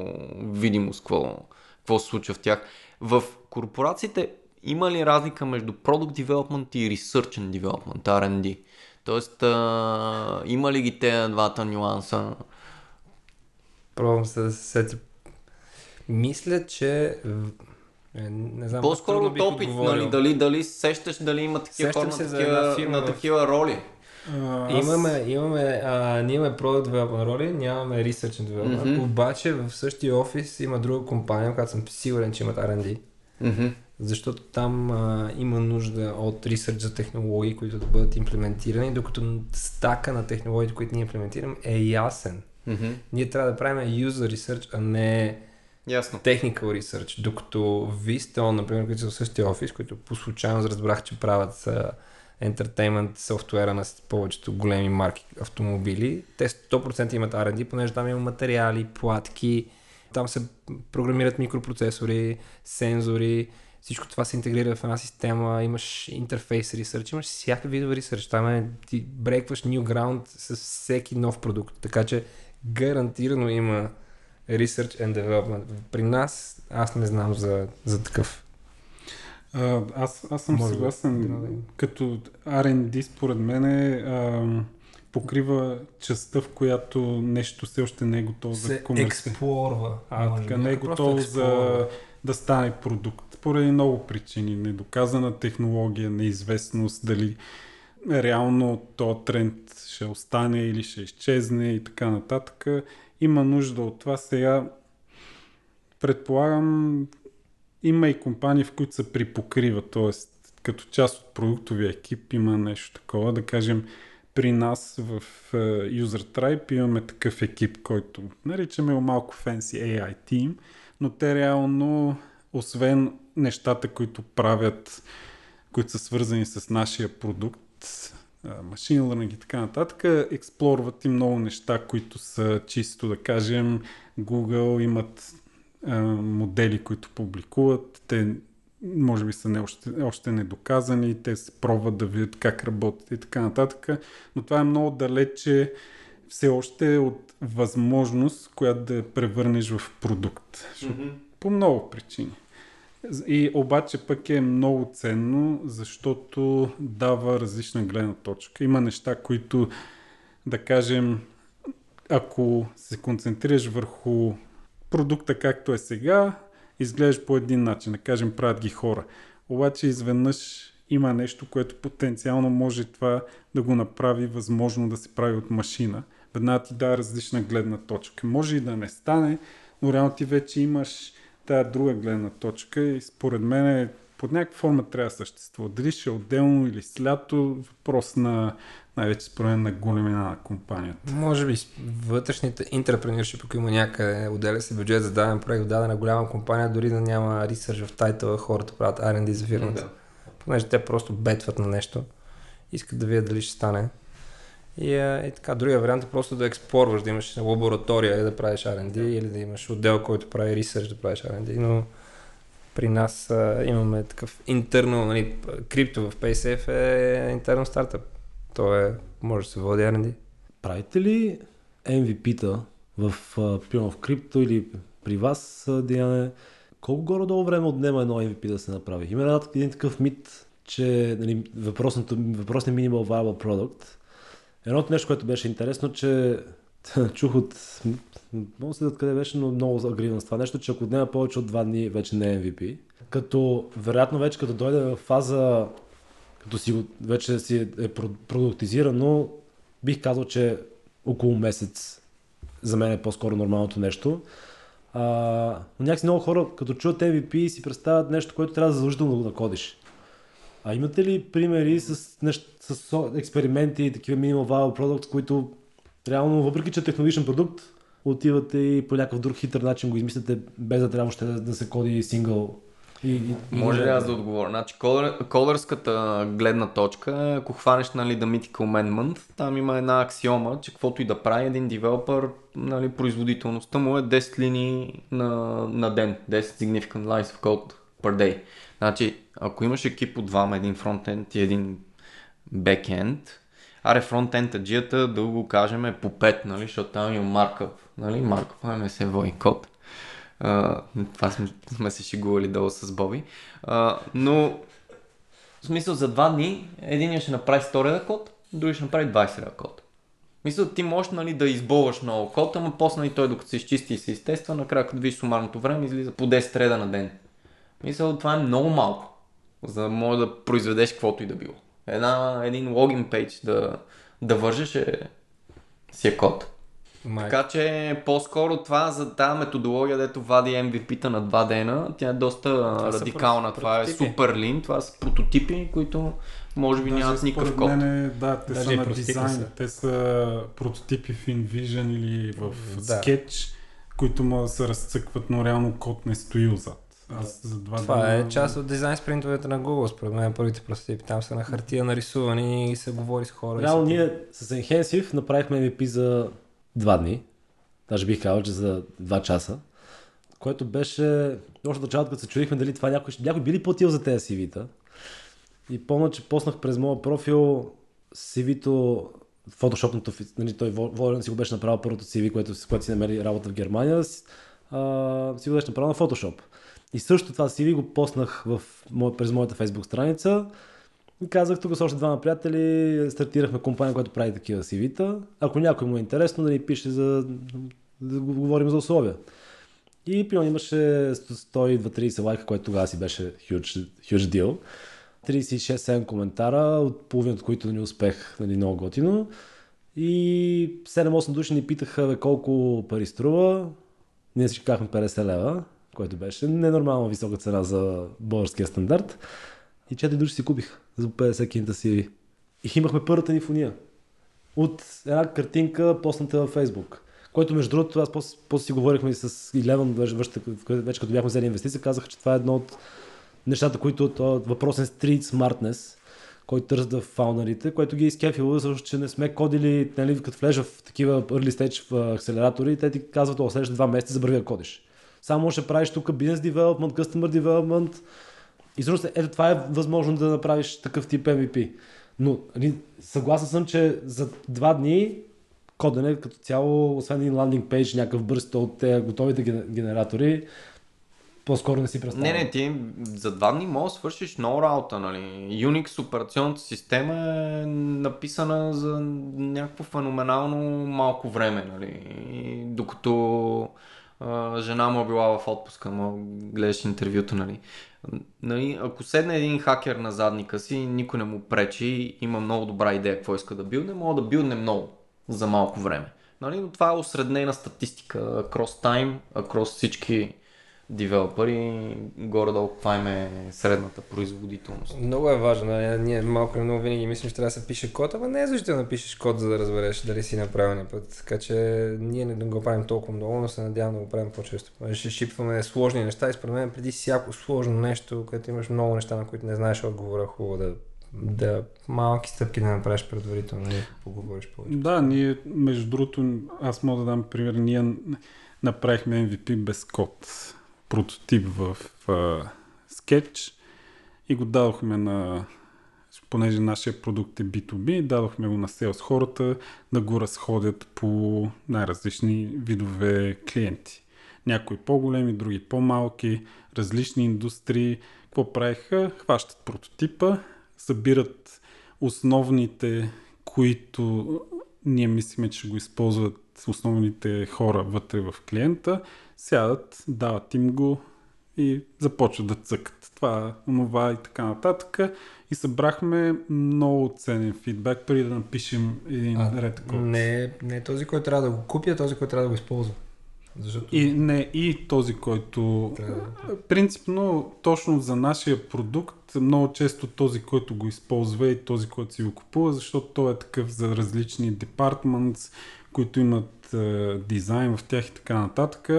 видимост какво, какво се случва в тях. В корпорациите има ли разлика между Product Development и Research and Development, R&D? Тоест, а, има ли ги те двата нюанса? Пробвам се да се сетя. Мисля, че... е, Не знам, По-скоро от опит, нали, дали, дали сещаш дали има такива Сещам хора се на такива, фирма на в- такива роли? А, аз- Имаме, имаме, а, ние имаме Product Development роли, нямаме Research and Development, Мгм. обаче в същия офис има друга компания, която съм сигурен, че имат R&D, защото там а, има нужда от research за технологии, които да бъдат имплементирани, докато стака на технологиите, които ние имплементираме е ясен. Ние трябва да правим user research, а не Ясно. technical research, докато Viston, например, които са в същия офис, които по случайност разбрах, че правят uh, entertainment софтуера на повечето големи марки автомобили, те 100% имат R&D, понеже там има материали, платки, там се програмират микропроцесори, сензори, всичко това се интегрира в една система, имаш интерфейс ресърч, имаш всякакъв видове ресърч. Там е, ти брейкваш new ground с всеки нов продукт. Така че гарантирано има research and development. При нас аз не знам за, за такъв. А, аз, аз съм Може съгласен. Да, да. Като R&D според мен е, а, покрива частта, в която нещо все още не е готово за комерция. експлорва. А, така не е готов за да стане продукт. Поради много причини. Недоказана технология, неизвестност, дали реално то тренд ще остане или ще изчезне и така нататък. Има нужда от това. Сега предполагам има и компании, в които се припокрива, т.е. като част от продуктовия екип има нещо такова. Да кажем, при нас в е, User Tribe имаме такъв екип, който наричаме малко fancy AI team, но те реално, освен нещата, които правят, които са свързани с нашия продукт, машин learning и така нататък, експлорват и много неща, които са чисто, да кажем, Google имат а, модели, които публикуват, те може би са не още, още недоказани, те се пробват да видят как работят и така нататък, но това е много далече все още от възможност, която да превърнеш в продукт. Mm-hmm. По много причини. И обаче пък е много ценно, защото дава различна гледна точка. Има неща, които, да кажем, ако се концентрираш върху продукта както е сега, изглеждаш по един начин, да кажем, правят ги хора. Обаче изведнъж има нещо, което потенциално може това да го направи възможно да се прави от машина. Веднага ти дава различна гледна точка. Може и да не стане, но реално ти вече имаш тая друга гледна точка и според мен е, под някаква форма трябва да съществува. Дали ще е отделно или слято, въпрос на най-вече според мен на големина на компанията. Може би с вътрешните интрапренершип, ако има някъде, отделя се бюджет за даден проект дадена голяма компания, дори да няма ресърч в тайтъла, хората правят R&D за фирмата. Да. Понеже те просто бетват на нещо, искат да видят дали ще стане. И, е, така, другия вариант е просто да експлорваш, да имаш лаборатория и да правиш R&D или да имаш отдел, който прави ресърч да правиш R&D, но при нас а, имаме такъв интернал, нали, крипто в PaySafe е интернал стартъп. То е, може да се води R&D. Правите ли MVP-та в, примерно в крипто или при вас, Диане? Колко горе-долу време отнема едно MVP да се направи? Има един такъв мит, че нали, въпросното, въпросният Minimal Viable Product. Едното нещо, което беше интересно, че чух от... Мога се къде беше, но много агривам с това нещо, че ако отнема повече от два дни, вече не е MVP. Като, вероятно вече като дойде в фаза, като си вече си е про- продуктизирано, бих казал, че около месец за мен е по-скоро нормалното нещо. А, но някакси много хора, като чуят MVP, си представят нещо, което трябва да задължително да го накодиш. А имате ли примери с, нещ, с експерименти и такива minimal viable products, които реално, въпреки че е технологичен продукт, отивате и по някакъв друг хитър начин го измисляте, без да трябва още да, да се коди сингъл. И, и, Може ли аз да отговоря? Значи, кодър, кодърската гледна точка, е, ако хванеш нали, The Mythical Month, там има една аксиома, че каквото и да прави един девелопър, нали, производителността му е 10 линии на, на ден, 10 significant lines of code per day. Значи, ако имаш екип от двама, един фронтенд и един бекенд, аре фронтенд-аджията да го кажем е по 5, нали, защото там има маркъп, нали, маркъп не се води код. Това сме, сме се шегували долу с Боби. Uh, но в смисъл за два дни един ще направи 100 реда код, другия ще направи 20 реда код. Мисля, ти можеш нали, да изболваш много код, ама после нали, той докато се изчисти и се изтества, накрая като видиш сумарното време излиза по 10 реда на ден. Мисля, това е много малко, за да може да произведеш каквото и да било. Една, един логин пейдж да, да вържеш е си е код. Май. Така че по-скоро това за тази методология, дето вади MVP-та на два дена, тя е доста са радикална. Това е супер лин, това са прототипи, които може би Даже нямат никакъв код. Мен, е, да, те Даже са на дизайн. са. Те са прототипи в InVision или в Да. Sketch, които могат да се разцъкват, но реално код не стои отзад. Аз за два Това дена- е част от дизайн спринтовете на Google, според мен първите прототипи. Там са на хартия нарисувани и се говори с хора. Реално ние с Enhensive направихме MVP за два дни. Даже бих казал, че за два часа. Което беше... Още от началото, като се чудихме дали това някой, някой би ли платил за тези CV-та. И помня, че поснах през моя профил CV-то фотошопното, нали, той Во- Волен си го беше направил първото CV, което, което си намери работа в Германия, а, си го беше направил на Photoshop. И също това CV го поснах в, през моята Facebook страница. И казах, тук с още двама приятели стартирахме компания, която прави такива CV-та. Ако някой му е интересно, да ни пише за да го говорим за условия. И примерно имаше 120-30 лайка, което тогава си беше huge, deal. 36-7 коментара, от половината от които не успех, нали, много готино. И 7-8 души ни питаха колко пари струва. Ние всички казахме 50 лева, което беше ненормално висока цена за българския стандарт. И 4 души си купих за 50 кинта CV. И имахме първата ни фония. От една картинка, посната във Фейсбук. Който между другото, аз после, после си говорихме и с Илеван, вече, като бяхме взели инвестиция, казаха, че това е едно от нещата, които този въпросен street smartness, който търсят в фаунерите, което ги е изкефило, защото че не сме кодили, нали, като влежа в такива early stage в акселератори, те ти казват, о, следващите два месеца забрави да кодиш. Само ще правиш тук бизнес development, customer development, и всъщност, ето това е възможно да направиш такъв тип MVP. Но нали, съгласен съм, че за два дни кодене като цяло, освен един ландинг пейдж, някакъв бърз от тези готовите ген- генератори, по-скоро не си представям. Не, не, ти за два дни можеш да свършиш много работа, нали. Unix операционната система е написана за някакво феноменално малко време, нали. И докато жена му е била в отпуска, му гледаш интервюто, нали. нали. Ако седне един хакер на задника си, никой не му пречи, има много добра идея какво иска да билдне, мога да билдне много за малко време. Нали? Но това е осреднена статистика, across time, across всички девелопери, горе-долу каква им е средната производителност. Много е важно. нали? Ние малко или много винаги мислим, че трябва да се пише код, ама не е защо да напишеш код, за да разбереш дали си на правилния път. Така че ние не го правим толкова много, но се надявам да го правим по-често. Ще шипваме сложни неща и според мен преди всяко сложно нещо, където имаш много неща, на които не знаеш отговора, хубаво да, да малки стъпки да направиш предварително и поговориш повече. Да, ние, между другото, аз мога да дам пример, ние направихме MVP без код. Прототип в uh, Sketch и го дадохме на понеже нашия продукт е B2B, дадохме го на селс хората да го разходят по най-различни видове клиенти. Някои по-големи, други по-малки, различни индустрии. Какво правиха? Хващат прототипа, събират основните, които ние мислиме, че го използват основните хора вътре в клиента, сядат, дават им го и започват да цъкат. Това, онова и така нататък. И събрахме много ценен фидбак, преди да напишем един А, ред код. Не, не е този, който трябва да го купи, а този, който трябва да го използва. Защото И не, и този, който... Трябва Принципно, точно за нашия продукт, много често този, който го използва и този, който си го купува, защото той е такъв за различни департментс, които имат е, дизайн в тях и така нататък.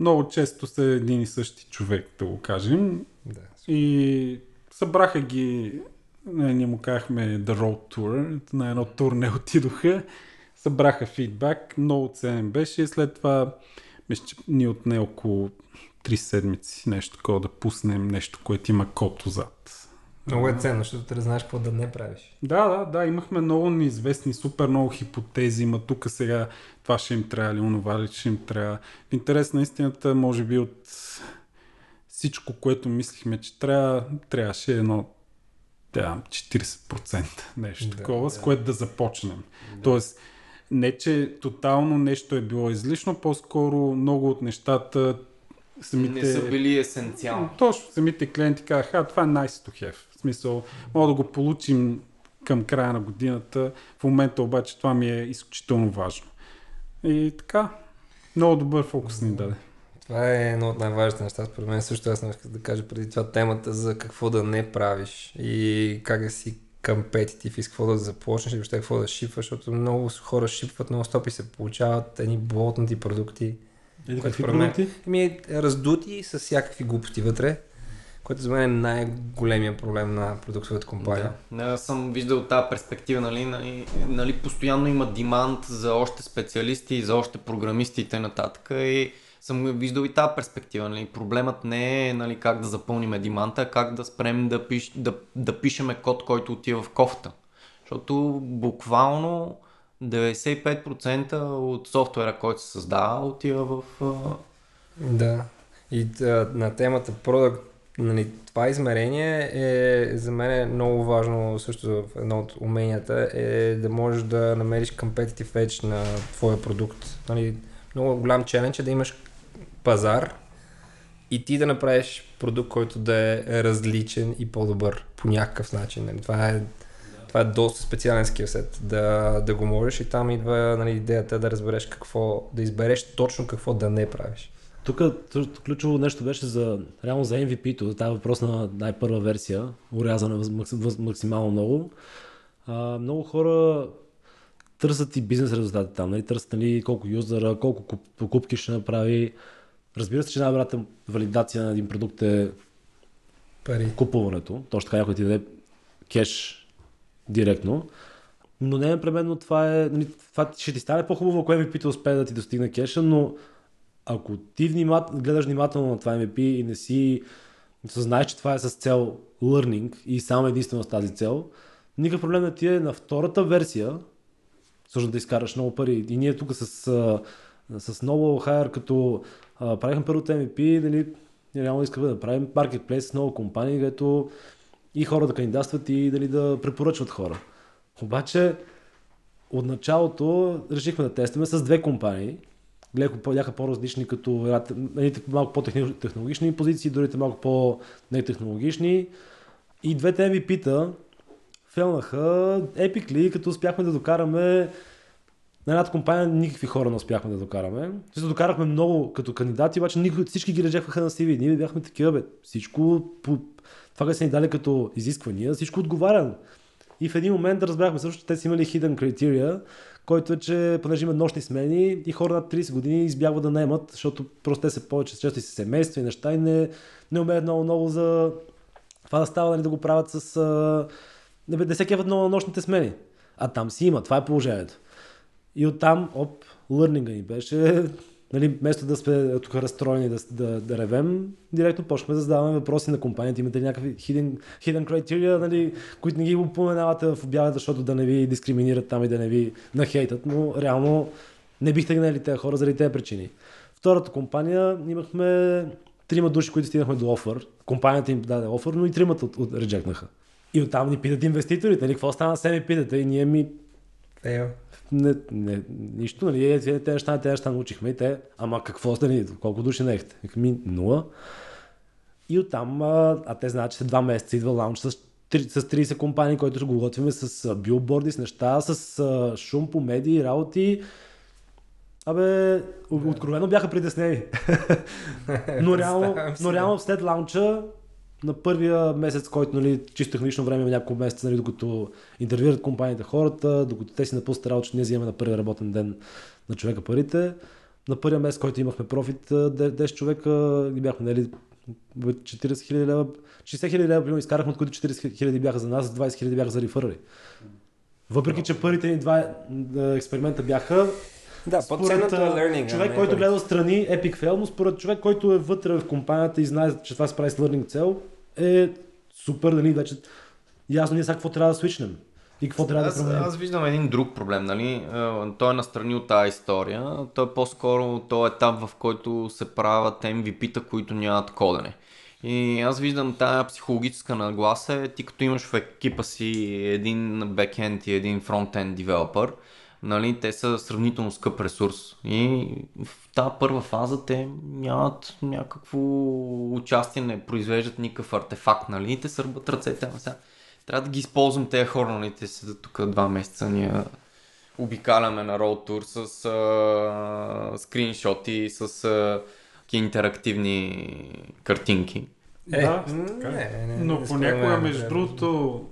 Много често са един и същи човек, да го кажем. да. И събраха ги, не, ние му казахме The Road Tour, на едно турне отидоха, събраха фидбак, много ценен беше и след това мисля, че ни отне около 3 седмици нещо такова да пуснем нещо, което има код отзад. Много е ценно, защото да знаеш какво да не правиш. Да, да, да, имахме много неизвестни, супер много хипотези, има тук сега това ще им трябва ли, онова ли ще им трябва. В интерес на истината, може би от всичко, което мислихме, че трябва, трябваше едно да, 40% нещо Да, такова, с да. което да започнем. Тоест, не, че тотално нещо е било излишно, по-скоро много от нещата самите... Не са били есенциални. Точно, самите клиенти казаха, а това е nice to have. В смисъл, мога да го получим към края на годината. В момента обаче това ми е изключително важно. И така, много добър фокус ни даде. Това е едно от най-важните неща, според мен също аз не исках да кажа преди това темата за какво да не правиш и как да си компетитив и с какво да започнеш и въобще какво да шипваш, защото много хора шипват много стоп и се получават едни болтнати продукти Което какви продукти? Ами, раздути с всякакви глупости вътре, което за мен е най-големия проблем на продуктовата компания. Да. Аз съм виждал тази перспектива, нали, нали, нали, постоянно има демант за още специалисти, за още програмисти и т.н. И съм виждал и тази перспектива. Нали. Проблемът не е нали, как да запълним деманта, а как да спрем да, пиш, да, да пишеме код, който отива в кофта. Защото буквално 95% от софтуера, който се създава, отива в... Да. И а, на темата Product, нали, това измерение е за мен е много важно също в едно от уменията е да можеш да намериш competitive edge на твоя продукт. Нали, много голям челендж е да имаш пазар и ти да направиш продукт, който да е различен и по-добър по някакъв начин. Нали. Това е това е доста специален скилсет, да, да го можеш и там идва нали, идеята да разбереш какво, да избереш точно какво да не правиш. Тук ключово нещо беше за, реално за MVP-то, тази въпрос на най-първа версия, урязана максимално много. А, много хора търсят и бизнес резултати там, нали? търсят нали, колко юзера, колко куп, покупки ще направи. Разбира се, че най-добрата валидация на един продукт е Пари. купуването. Точно така някой ти даде кеш директно. Но не непременно това е... Нали, това ще ти стане по-хубаво, ако MVP-то успее да ти достигне кеша, но ако ти внимат, гледаш внимателно на това MVP и не си знаеш, че това е с цел learning и само единствено с тази цел, никакъв проблем не ти е на втората версия всъщност да изкараш много пари. И ние тук с, с Noble Hire, като правихме първото MVP, нали, реално искахме да правим маркетплейс с много компании, където и хора да кандидатстват и дали да препоръчват хора. Обаче от началото решихме да тестваме с две компании. Леко бяха по-различни, като едните малко по-технологични позиции, другите малко по-нетехнологични. И двете MVP-та фелнаха епикли, като успяхме да докараме на едната компания никакви хора не успяхме да докараме. Също докарахме много като кандидати, обаче всички ги реджекваха на CV. Ние бяхме такива, бе. Всичко, по, това, което са ни дали като изисквания, всичко отговаря. И в един момент разбрахме също, че те са имали hidden criteria, който е, че понеже имат нощни смени и хора над 30 години избягват да наемат, защото просто те са повече често и семейства и неща и не, не умеят много много за това да става, нали, да го правят с... А, не, бе, да се кеват много на нощните смени. А там си има, това е положението. И оттам, оп, лърнинга ни беше, нали, вместо да сме тук разстроени да, да, да ревем, директно почнахме да задаваме въпроси на компанията. Имате ли някакви hidden, hidden criteria, нали, които не ги упоменавате в обявата, защото да не ви дискриминират там и да не ви нахейтат, но реално не бихте гнали тези хора заради тези причини. Втората компания имахме трима души, които стигнахме до офър. Компанията им даде офър, но и тримата от, от, реджекнаха. И оттам ни питат инвеститорите, нали, какво стана, се ми питате и ние ми Ео. не, не, нищо, нали, е, те, те неща, те неща научихме и те, ама какво сте, нали, колко души наехте? Ми, нула. И оттам, а, а те знаят, че след два месеца идва лаунч с, с 30 компании, които ще го готвиме с билборди, с неща, с а, шум по медии, работи. Абе, откровено бяха притеснени. но, реално, но реално след лаунча, на първия месец, който нали, чисто технично време, няколко месеца, нали, докато интервюират компанията хората, докато те си напуснат работа, че ние взимаме на първия работен ден на човека парите. На първия месец, който имахме профит, а, де- 10 човека ги бяхме нали, 40 хиляди лева, 60 хиляди лева, примерно, изкарахме, от които 40 хиляди бяха за нас, 20 хиляди бяха за рефърли. Въпреки, че първите ни два експеримента бяха Да, по-ценното е learning. човек, който гледа отстрани Epic Fail, но според човек, който е вътре в компанията и знае, че това се прави с learning цел, е супер, нали, вече ясно ние сега какво трябва да свичнем и какво трябва да Аз, променим. аз виждам един друг проблем, нали? Той е настрани от тази история. Той е по-скоро този етап, в който се правят MVP-та, които нямат кодене. И аз виждам тая психологическа нагласа, е, ти като имаш в екипа си един бекенд и един фронтенд девелопър, нали, те са сравнително скъп ресурс. И в тази първа фаза те нямат някакво участие, не произвеждат никакъв артефакт, нали, и те сърбат ръцете. Ама сега трябва да ги използвам тези хора, нали, те са тук два месеца ние обикаляме на роуд тур с а, скриншоти, с а, интерактивни картинки. Е, Да, м, така е. не, не, Но не понякога, между другото,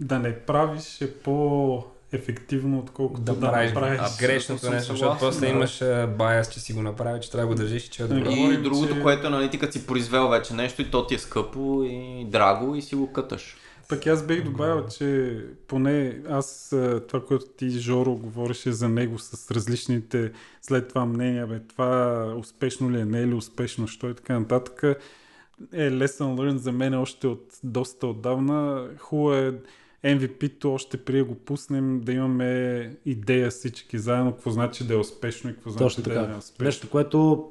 да не правиш е по ефективно, отколкото да, да, правиш направиш. Абсолютно грешното нещо, защото после да. имаш а, байас, че си го направи, че трябва да го държиш и че е добро. И говорим, другото, че- което, нали, ти като си произвел вече нещо и то ти е скъпо и драго и си го къташ. Пък аз бих добавил, че поне аз а, това, което ти, Жоро, говореше за него с различните след това мнения, бе, това успешно ли е, не е ли успешно, що и така нататък, е lesson learned за мен още от доста отдавна. Хубаво е MVP-то още преди го пуснем, да имаме идея всички заедно, какво значи да е успешно и какво значи Точно да е така. неуспешно. Нещо, което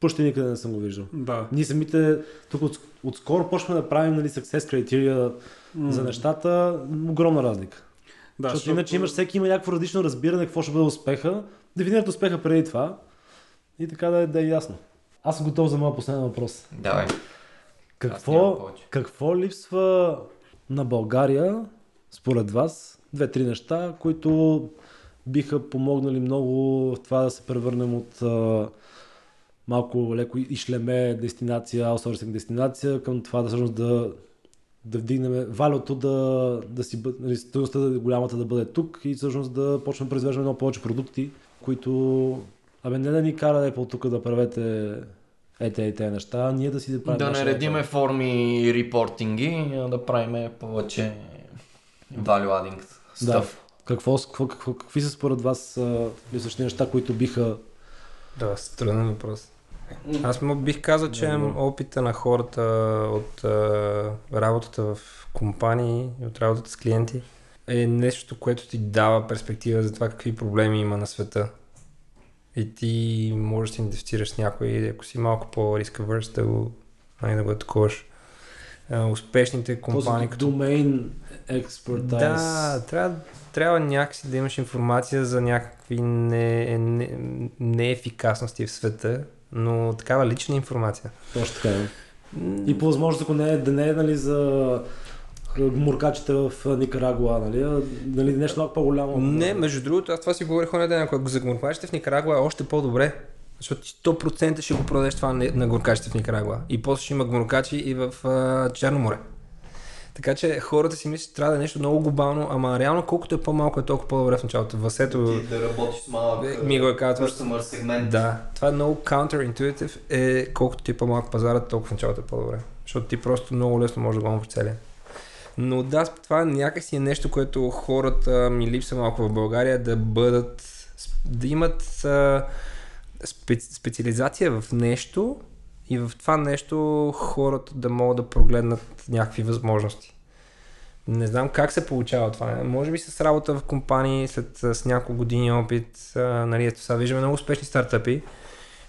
почти никъде не съм го виждал. Да. Ние самите тук от, отскоро почваме да правим нали, success criteria М. за нещата. Огромна разлика. Да, защото, иначе имаш, всеки има някакво различно разбиране какво ще бъде успеха. Дефинират успеха преди това и така да, е- да е ясно. Аз съм готов за моя последен въпрос. Давай. Какво, какво липсва на България, според вас, две-три неща, които биха помогнали много в това да се превърнем от а, малко леко и шлеме дестинация, аутсорсинг дестинация, към това да всъщност да, да вдигнем валюто, да, да си нали, стоеността да, голямата да бъде тук и всъщност да почнем да произвеждаме много повече продукти, които Абе, не да ни кара Apple тук да правете ете и тези неща, ние да си да правим Да наредиме Apple. форми и репортинги, а да правиме повече value adding Да. Какво, какво, какво, какви са според вас липсващи неща, които биха... Да, странен въпрос. Аз му бих казал, че опита на хората от а, работата в компании от работата с клиенти е нещо, което ти дава перспектива за това какви проблеми има на света. И ти можеш да идентифицираш с някой, ако си малко по-риск averse, да го, нали, да го атакуваш. Успешните компании, като домейн експертайз. да, трябва, трябва някакси да имаш информация за някакви не, не, неефикасности в света, но такава лична информация. Точно така. е. И по възможност, ако не е, да не е нали, за муркачите в Никарагуа, нали, нали, нещо много по-голямо. Не, между другото, аз това си говорих оня ден, ако за горкачите в Никарагуа е още по-добре, защото ти 100% ще го продадеш това на на горкачите в Никарагуа. И после ще има горкачи и в а, Черно море. Така че хората си мислят, че трябва да е нещо много глобално, ама реално колкото е по-малко е толкова по-добре в началото. Васето Ти да работиш с малък ми го е казал. customer сегмент. Да, това е много counterintuitive е колкото ти е по-малък пазарът, толкова в началото е по-добре. Защото ти просто много лесно можеш да го в целия. Но да, това някакси е нещо, което хората ми липса малко в България, да бъдат, да имат а, спе, специализация в нещо и в това нещо хората да могат да прогледнат някакви възможности. Не знам как се получава това. Може би с работа в компании, след с няколко години опит, а, нали, ето сега виждаме много успешни стартъпи,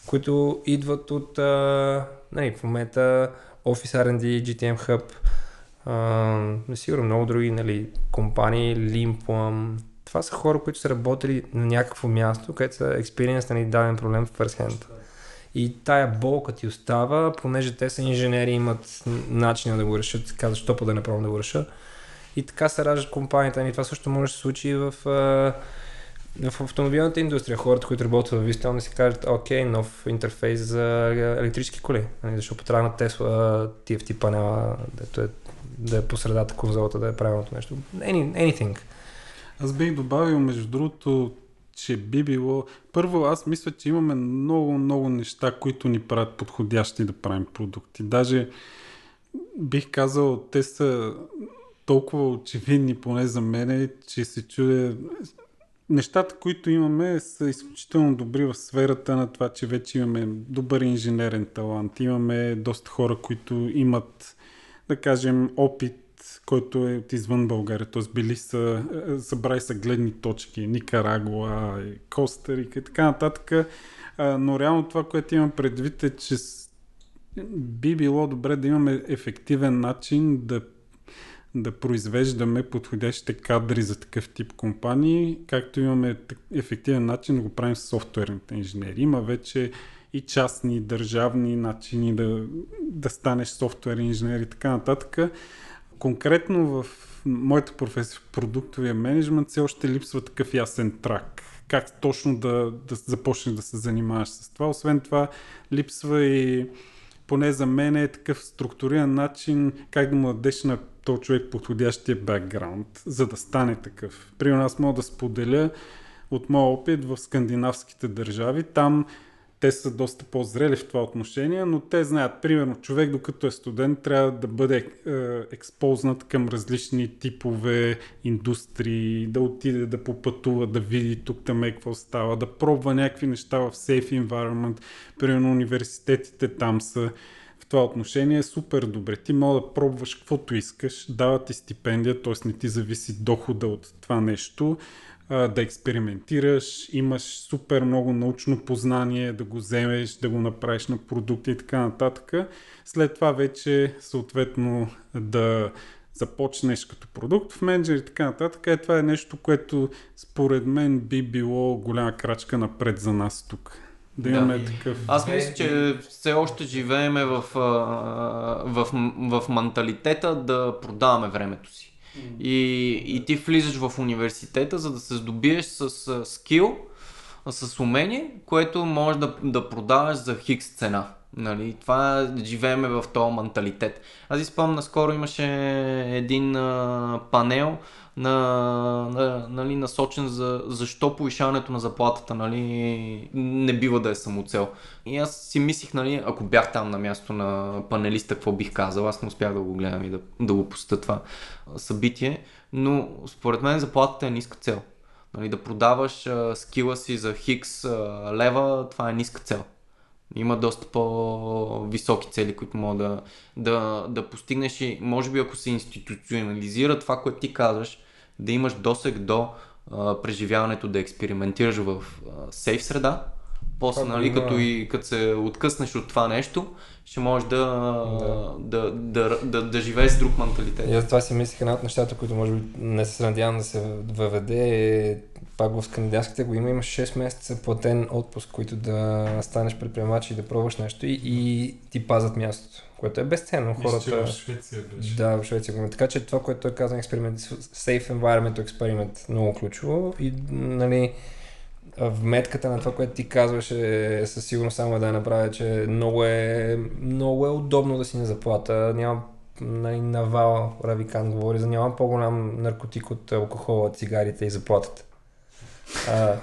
които идват от, а, нали, в момента Office R&D, GTM Hub, сигурно много други нали, компании, Limplum. Това са хора, които са работили на някакво място, където са experience на даден проблем в hand. И тая болка ти остава, понеже те са инженери, имат начин да го решат, казват, що па да не пробвам да го реша. И така се раждат компанията ни. Това също може да се случи и в, в автомобилната индустрия. Хората, които работят в Вистел, не си кажат, окей, нов интерфейс за електрически коли. Нали, Защо потреба на Тесла TFT панела, дето е, да е по средата конзолата, да е правилното нещо. Any, anything. Аз бих добавил, между другото, че би било... Първо, аз мисля, че имаме много, много неща, които ни правят подходящи да правим продукти. Даже бих казал, те са толкова очевидни, поне за мен, че се чудя... Нещата, които имаме, са изключително добри в сферата на това, че вече имаме добър инженерен талант. Имаме доста хора, които имат, да кажем, опит който е от извън България, т.е. били са, е, събрали са гледни точки, Никарагуа, Коста и така нататък, но реално това, което имам предвид е, че би било добре да имаме ефективен начин да да произвеждаме подходящите кадри за такъв тип компании, както имаме ефективен начин да го правим с софтуерните инженери. Има вече и частни, държавни начини да, да станеш софтуерен инженер и така нататък. Конкретно в моята професия в продуктовия менеджмент все още липсва такъв ясен трак. Как точно да, да започнеш да се занимаваш с това. Освен това, липсва и поне за мен е такъв структуриран начин как да му дадеш на то човек подходящия бекграунд, за да стане такъв. При нас мога да споделя от моя опит в скандинавските държави. Там те са доста по-зрели в това отношение, но те знаят, примерно, човек докато е студент трябва да бъде е, експознат към различни типове индустрии, да отиде да попътува, да види тук там е какво става, да пробва някакви неща в safe environment. Примерно университетите там са в това отношение е супер добре. Ти мога да пробваш каквото искаш, дават ти стипендия, т.е. не ти зависи дохода от това нещо да експериментираш, имаш супер много научно познание, да го вземеш, да го направиш на продукти и така нататък. След това вече съответно да започнеш като продукт в менеджер и така нататък. Е, това е нещо, което според мен би било голяма крачка напред за нас тук. Да имаме да. такъв. Аз мисля, че все още живееме в, в, в, в менталитета да продаваме времето си. И, и ти влизаш в университета, за да се здобиеш с скил, с умение, което можеш да, да продаваш за хикс цена. Нали, това живееме в този менталитет. Аз изпомня, наскоро имаше един а, панел на, на, нали, насочен за защо повишаването на заплатата нали, не бива да е самоцел. И аз си мислих, нали, ако бях там на място на панелиста, какво бих казал. Аз не успях да го гледам и да, да го посетя това събитие. Но според мен заплатата е ниска цел. Нали, да продаваш а, скила си за хикс а, лева, това е ниска цел. Има доста по-високи цели, които мога да, да, да постигнеш и може би ако се институционализира това, което ти казваш, да имаш досег до а, преживяването, да експериментираш в а, сейф среда. После, нали, като, и, като се откъснеш от това нещо, ще можеш да, да. Да, да, да, да живееш с друг менталитет. И аз това си мислих една от нещата, които може би не се надявам да се въведе е пак в скандинавските го има, имаш 6 месеца платен отпуск, който да станеш предприемач и да пробваш нещо и, и ти пазат мястото, което е безценно. Хората... в Швеция беше. Да, в Швеция го има. Така че това, което той каза, експеримент, safe environment експеримент, много ключово и нали, вметката на това, което ти казваш е със сигурност само да я направя, че много е, много е удобно да си на заплата. Няма нали, навал Равикан говори за няма по-голям наркотик от алкохола, цигарите и заплатата. А,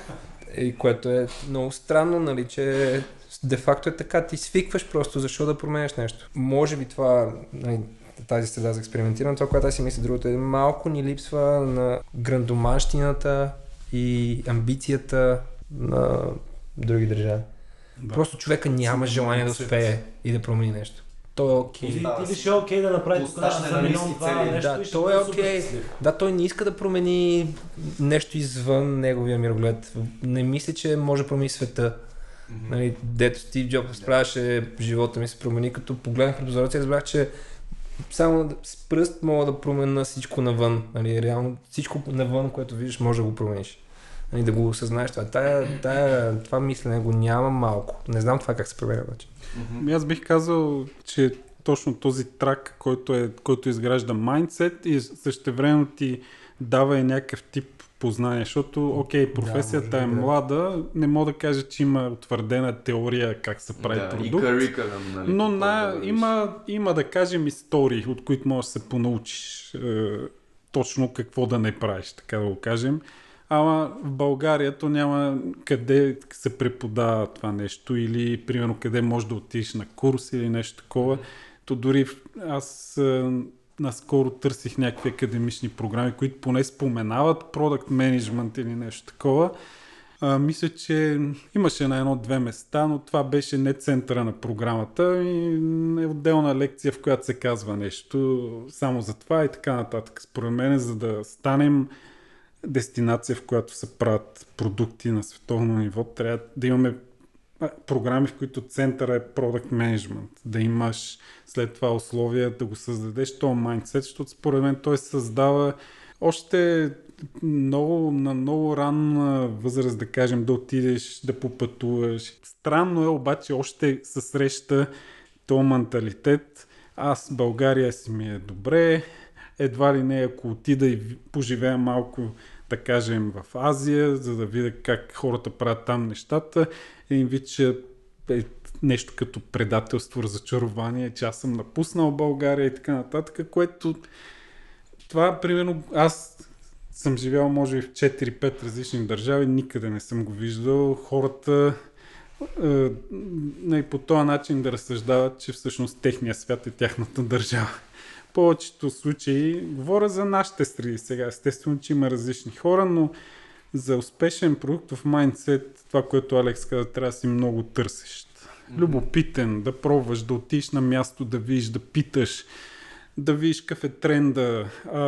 и което е много странно, нали, че де-факто е така. Ти свикваш просто, защо да променеш нещо. Може би това, нали, тази среда за експериментиране, това, което аз си мисля другото е малко ни липсва на грандоманщината и амбицията на други държави. Да. Просто човека няма желание да успее и да промени нещо той е окей. Okay. Или, или ще е окей okay да направи тук за милион това нещо да, той е окей. Okay. Да, той не иска да промени нещо извън неговия мироглед. Не мисля, че може да промени света. Mm-hmm. Нали, дето Стив Джобс справяше, живота ми се промени, като погледнах прозореца и разбрах, че само с пръст мога да променя всичко навън. Нали, реално всичко навън, което виждаш, може да го промениш. Нали, да го осъзнаеш това. Тая, тая, това мислене го няма малко. Не знам това как се променя обаче. Mm-hmm. Аз бих казал, че точно този трак, който, е, който изгражда майндсет и същевременно ти дава и някакъв тип познание, защото, окей, професията да, е млада, не мога да кажа, че има утвърдена теория как се прави да, продукт. И curriculum, нали, но на, да има, има, да кажем, истории, от които можеш да се понаучиш е, точно какво да не правиш, така да го кажем. Ама в България то няма къде се преподава това нещо или примерно къде можеш да отидеш на курс или нещо такова. То дори аз наскоро търсих някакви академични програми, които поне споменават продукт менеджмент или нещо такова. А, мисля, че имаше на едно-две места, но това беше не центъра на програмата и е отделна лекция, в която се казва нещо само за това и така нататък. Според мен, за да станем дестинация, в която се правят продукти на световно ниво, трябва да имаме програми, в които центъра е Product Management, да имаш след това условия да го създадеш този майндсет, защото според мен той създава още много, на много ранна възраст, да кажем, да отидеш, да попътуваш. Странно е обаче още се среща този менталитет. Аз България си ми е добре, едва ли не ако отида и поживея малко да кажем в Азия, за да видя как хората правят там нещата. Един вид, че е нещо като предателство, разочарование, че аз съм напуснал България и така нататък, което това, примерно, аз съм живял може и в 4-5 различни държави, никъде не съм го виждал. Хората е, по този начин да разсъждават, че всъщност техния свят е тяхната държава. Повечето случаи, говоря за нашите среди сега, естествено, че има различни хора, но за успешен продукт в майндсет, това, което Алекс каза, трябва да си много търсещ. Любопитен, да пробваш, да отиш на място, да видиш, да питаш, да видиш какъв е тренда, а,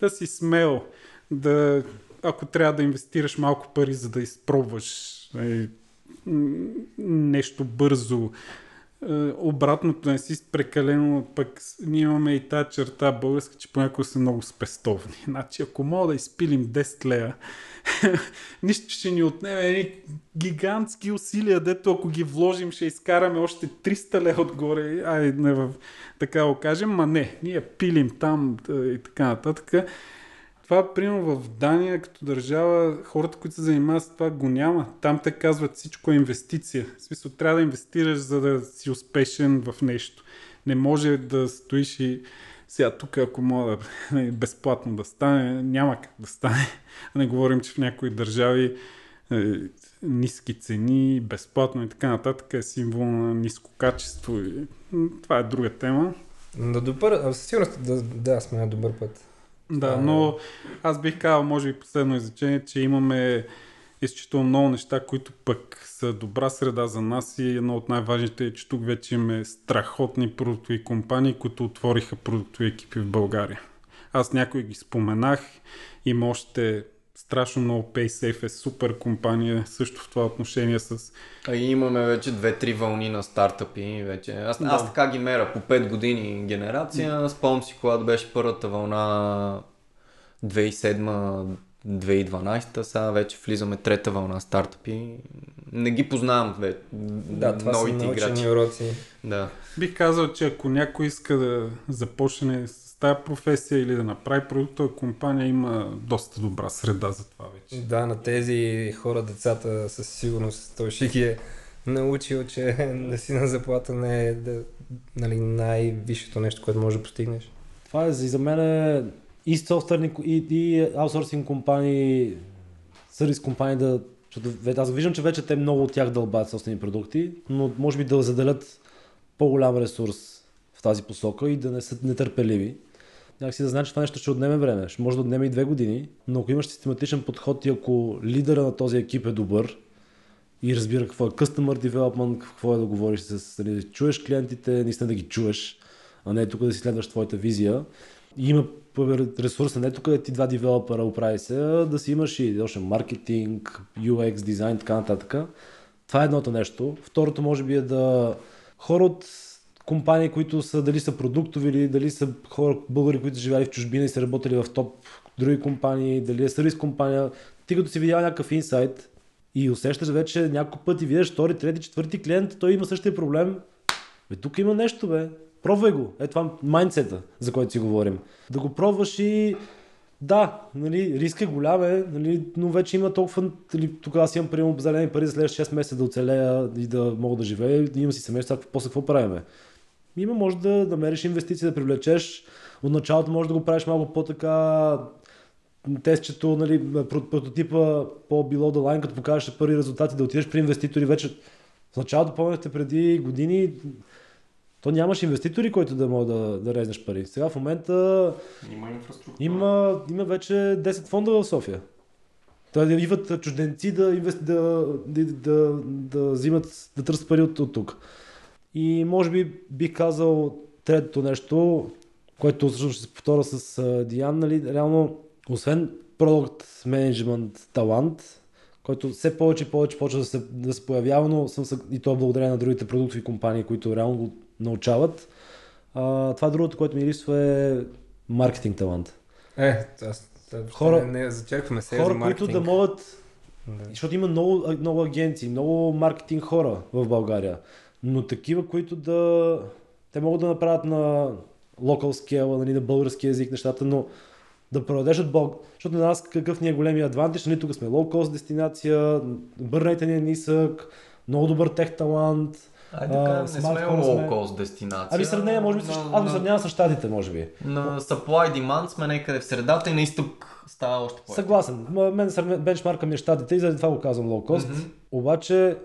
да си смел, да, ако трябва да инвестираш малко пари, за да изпробваш е, нещо бързо, обратното не си прекалено, пък ние имаме и тази черта българска, че понякога са много спестовни. Значи, ако мога да изпилим 10 лея, нищо ще ни отнеме едни гигантски усилия, дето ако ги вложим, ще изкараме още 300 лея отгоре, ай, не, в, така го кажем, ма не, ние пилим там и така нататък. Това, примерно в Дания, като държава, хората, които се занимават с това, го няма. Там те казват всичко е инвестиция. В смисъл, трябва да инвестираш, за да си успешен в нещо. Не може да стоиш и сега тук, ако мога да, безплатно да стане, няма как да стане. Не говорим, че в някои държави е, ниски цени, безплатно и така нататък е символ на ниско качество. И, това е друга тема. Да добър, със сигурност да, да сме на добър път. Да, но аз бих казал, може би последно изречение, че имаме изключително много неща, които пък са добра среда за нас и едно от най-важните е, че тук вече имаме страхотни продуктови компании, които отвориха продуктови екипи в България. Аз някой ги споменах, има още страшно много PaySafe е супер компания също в това отношение с... А и имаме вече две-три вълни на стартъпи вече. Аз, да. аз така ги мера по 5 години генерация. Спомням си, когато беше първата вълна 2007-2012, сега вече влизаме трета вълна стартъпи. Не ги познавам вече. Да, това новите са играчи. уроци. Да. Бих казал, че ако някой иска да започне с тази професия или да направи продуктова компания, има доста добра среда за това вече. Да, на тези хора, децата, със сигурност той ще ги е научил, че на заплата не е да, нали, най-висшето нещо, което може да постигнеш. Това е за мен е и софтуерни и, и аутсорсинг компании, сервис компании да защото аз виждам, че вече те много от тях дълбат собствени продукти, но може би да заделят по-голям ресурс в тази посока и да не са нетърпеливи някакси да знаеш, че това нещо ще отнеме време. Ще може да отнеме и две години, но ако имаш систематичен подход и ако лидера на този екип е добър и разбира какво е customer development, какво е да говориш с, да чуеш клиентите, наистина да ги чуеш, а не тук да си следваш твоята визия. И има ресурса, не тук да ти два девелопера оправи се, да си имаш и още маркетинг, UX, дизайн, така нататък. Това е едното нещо. Второто може би е да хора от компании, които са дали са продуктови или дали са хора, българи, които са живяли в чужбина и са работили в топ други компании, дали е сервис компания. Ти като си видял някакъв инсайт и усещаш вече няколко пъти, видиш втори, трети, четвърти клиент, той има същия проблем. Бе, тук има нещо, бе. Пробвай го. Е това майндсета, за който си говорим. Да го пробваш и да, нали, риска е голям, е, нали, но вече има толкова, нали, тук аз имам примерно зелени пари за следващите 6 месеца да оцелея и да мога да живея, имам си семейство, после какво правиме? Има може да намериш инвестиции, да привлечеш. От началото може да го правиш малко по-така тестчето, нали, прототипа по-било да лайн, като покажеш първи резултати, да отидеш при инвеститори вече. В началото, помните, преди години, то нямаш инвеститори, които да могат да, да резнеш пари. Сега в момента има инфраструктура. Има, има вече 10 фонда в София. Той да идват чужденци да, инвести, да, да, да, да, взимат, да търсят пари от, от тук. И може би бих казал третото нещо, което всъщност ще се повторя с Диан, нали, реално, освен продукт менеджмент талант, който все повече и повече почва да се, да се появява, но съм и то благодарение на другите продуктови компании, които реално го научават. А, това другото, което ми липсва е маркетинг талант. Е, аз хора, не, не зачеркваме се хора, за които да могат, да. защото има много, много агенции, много маркетинг хора в България но такива, които да... Те могат да направят на local scale, нали, на български язик нещата, но да продадеш от Бог. Защото на нас какъв ни е големия адвантаж, нали, тук сме cost дестинация, бърнайте ни е нисък, много добър тех талант, Айде да кажем, не сме лоу-кост дестинация. Ами сравнение, може би, на, с... аз го сравнявам с щатите, може би. на supply demand сме някъде в средата и на изток става още по Съгласен. Мен сравня- бенчмарка ми е щатите и заради това го казвам лоу-кост. Обаче,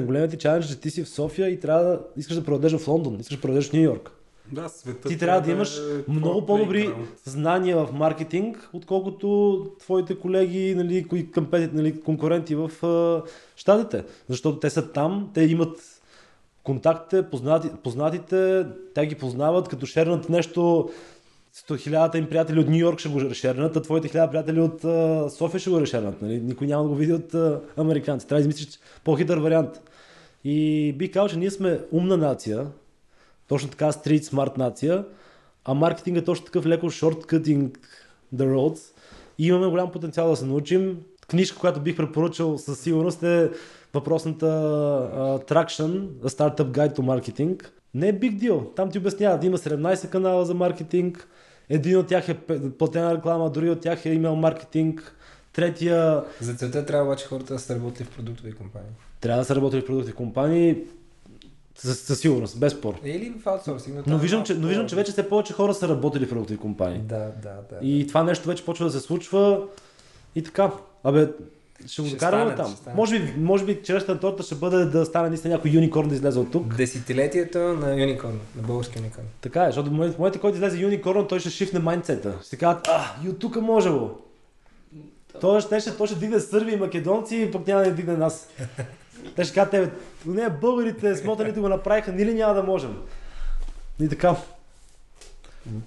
големият ти чалендж е, че ти си в София и трябва да искаш да продадеш в Лондон, искаш да продадеш в Нью Йорк. Да, света Ти трябва да имаш много по-добри знания в маркетинг, отколкото твоите колеги, нали, кои компетит, нали, конкуренти в а, щатите. Защото те са там, те имат контактите, познати, познатите, те ги познават, като шернат нещо, хилядата им приятели от Нью Йорк ще го решернат, а твоите хиляда приятели от а, София ще го решернат. Нали? Никой няма да го види от а, американци. Трябва да измислиш по-хитър вариант. И би казал, че ние сме умна нация, точно така стрит смарт нация, а маркетинг е точно такъв леко shortcutting the roads. И имаме голям потенциал да се научим. Книжка, която бих препоръчал със сигурност е въпросната uh, Traction, A Startup Guide to Marketing. Не е big deal. Там ти обясняват, има 17 канала за маркетинг. Един от тях е платена реклама, други от тях е имейл маркетинг. Третия За целта трябва обаче хората да са работили в продуктови компании. трябва да са работили в продукти компании. Със, със сигурност, без спор. Или в аутсорсинг. Но там виждам, че, но виждам, че вече все повече хора са работили в продуктови компании. Да, да, да. И това нещо вече почва да се случва и така. Абе, ще го докараме там. ще. Може би, може би черешната торта ще бъде да стане наистина някой юникорн да излезе от тук. Десетилетието на юникорн, на български юникорн. Така е, защото в момента, който излезе юникорн, той ще шифне майндсета. Ще кажат, а, и от тук може го. Той ще, ще, той ще дигне сърби и македонци, и пък няма да дигне нас. Те ще кажат, тебе, не, българите, смотаните го направиха, ние ли няма да можем? И така.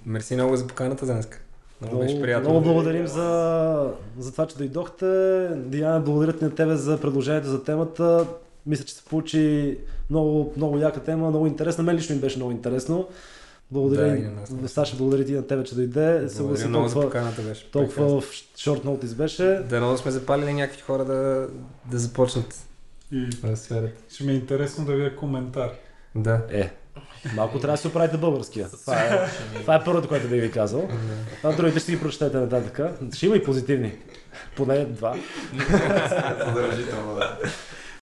Мерси много за поканата за днес. Много беше Много, приятно. много благодарим за, за това, че дойдохте. Диана, благодаря ти на тебе за предложението за темата. Мисля, че се получи много, много яка тема, много интересна. Мен лично ми беше много интересно. Благодаря, Да, нас. Саша, благодаря ти на тебе, че дойде. Благодаря Съгласи много за толкова, поканата беше. толкова в шорт ноутис беше. Да, да сме запалили някакви хора да, да започнат И ще ми е интересно да видя коментар. Да. Е, малко трябва да се оправите българския. Това е, това е първото, което бих ви казал. А другите ще ги прочетете нататък. Ще има и позитивни. Поне два. Задължително, да.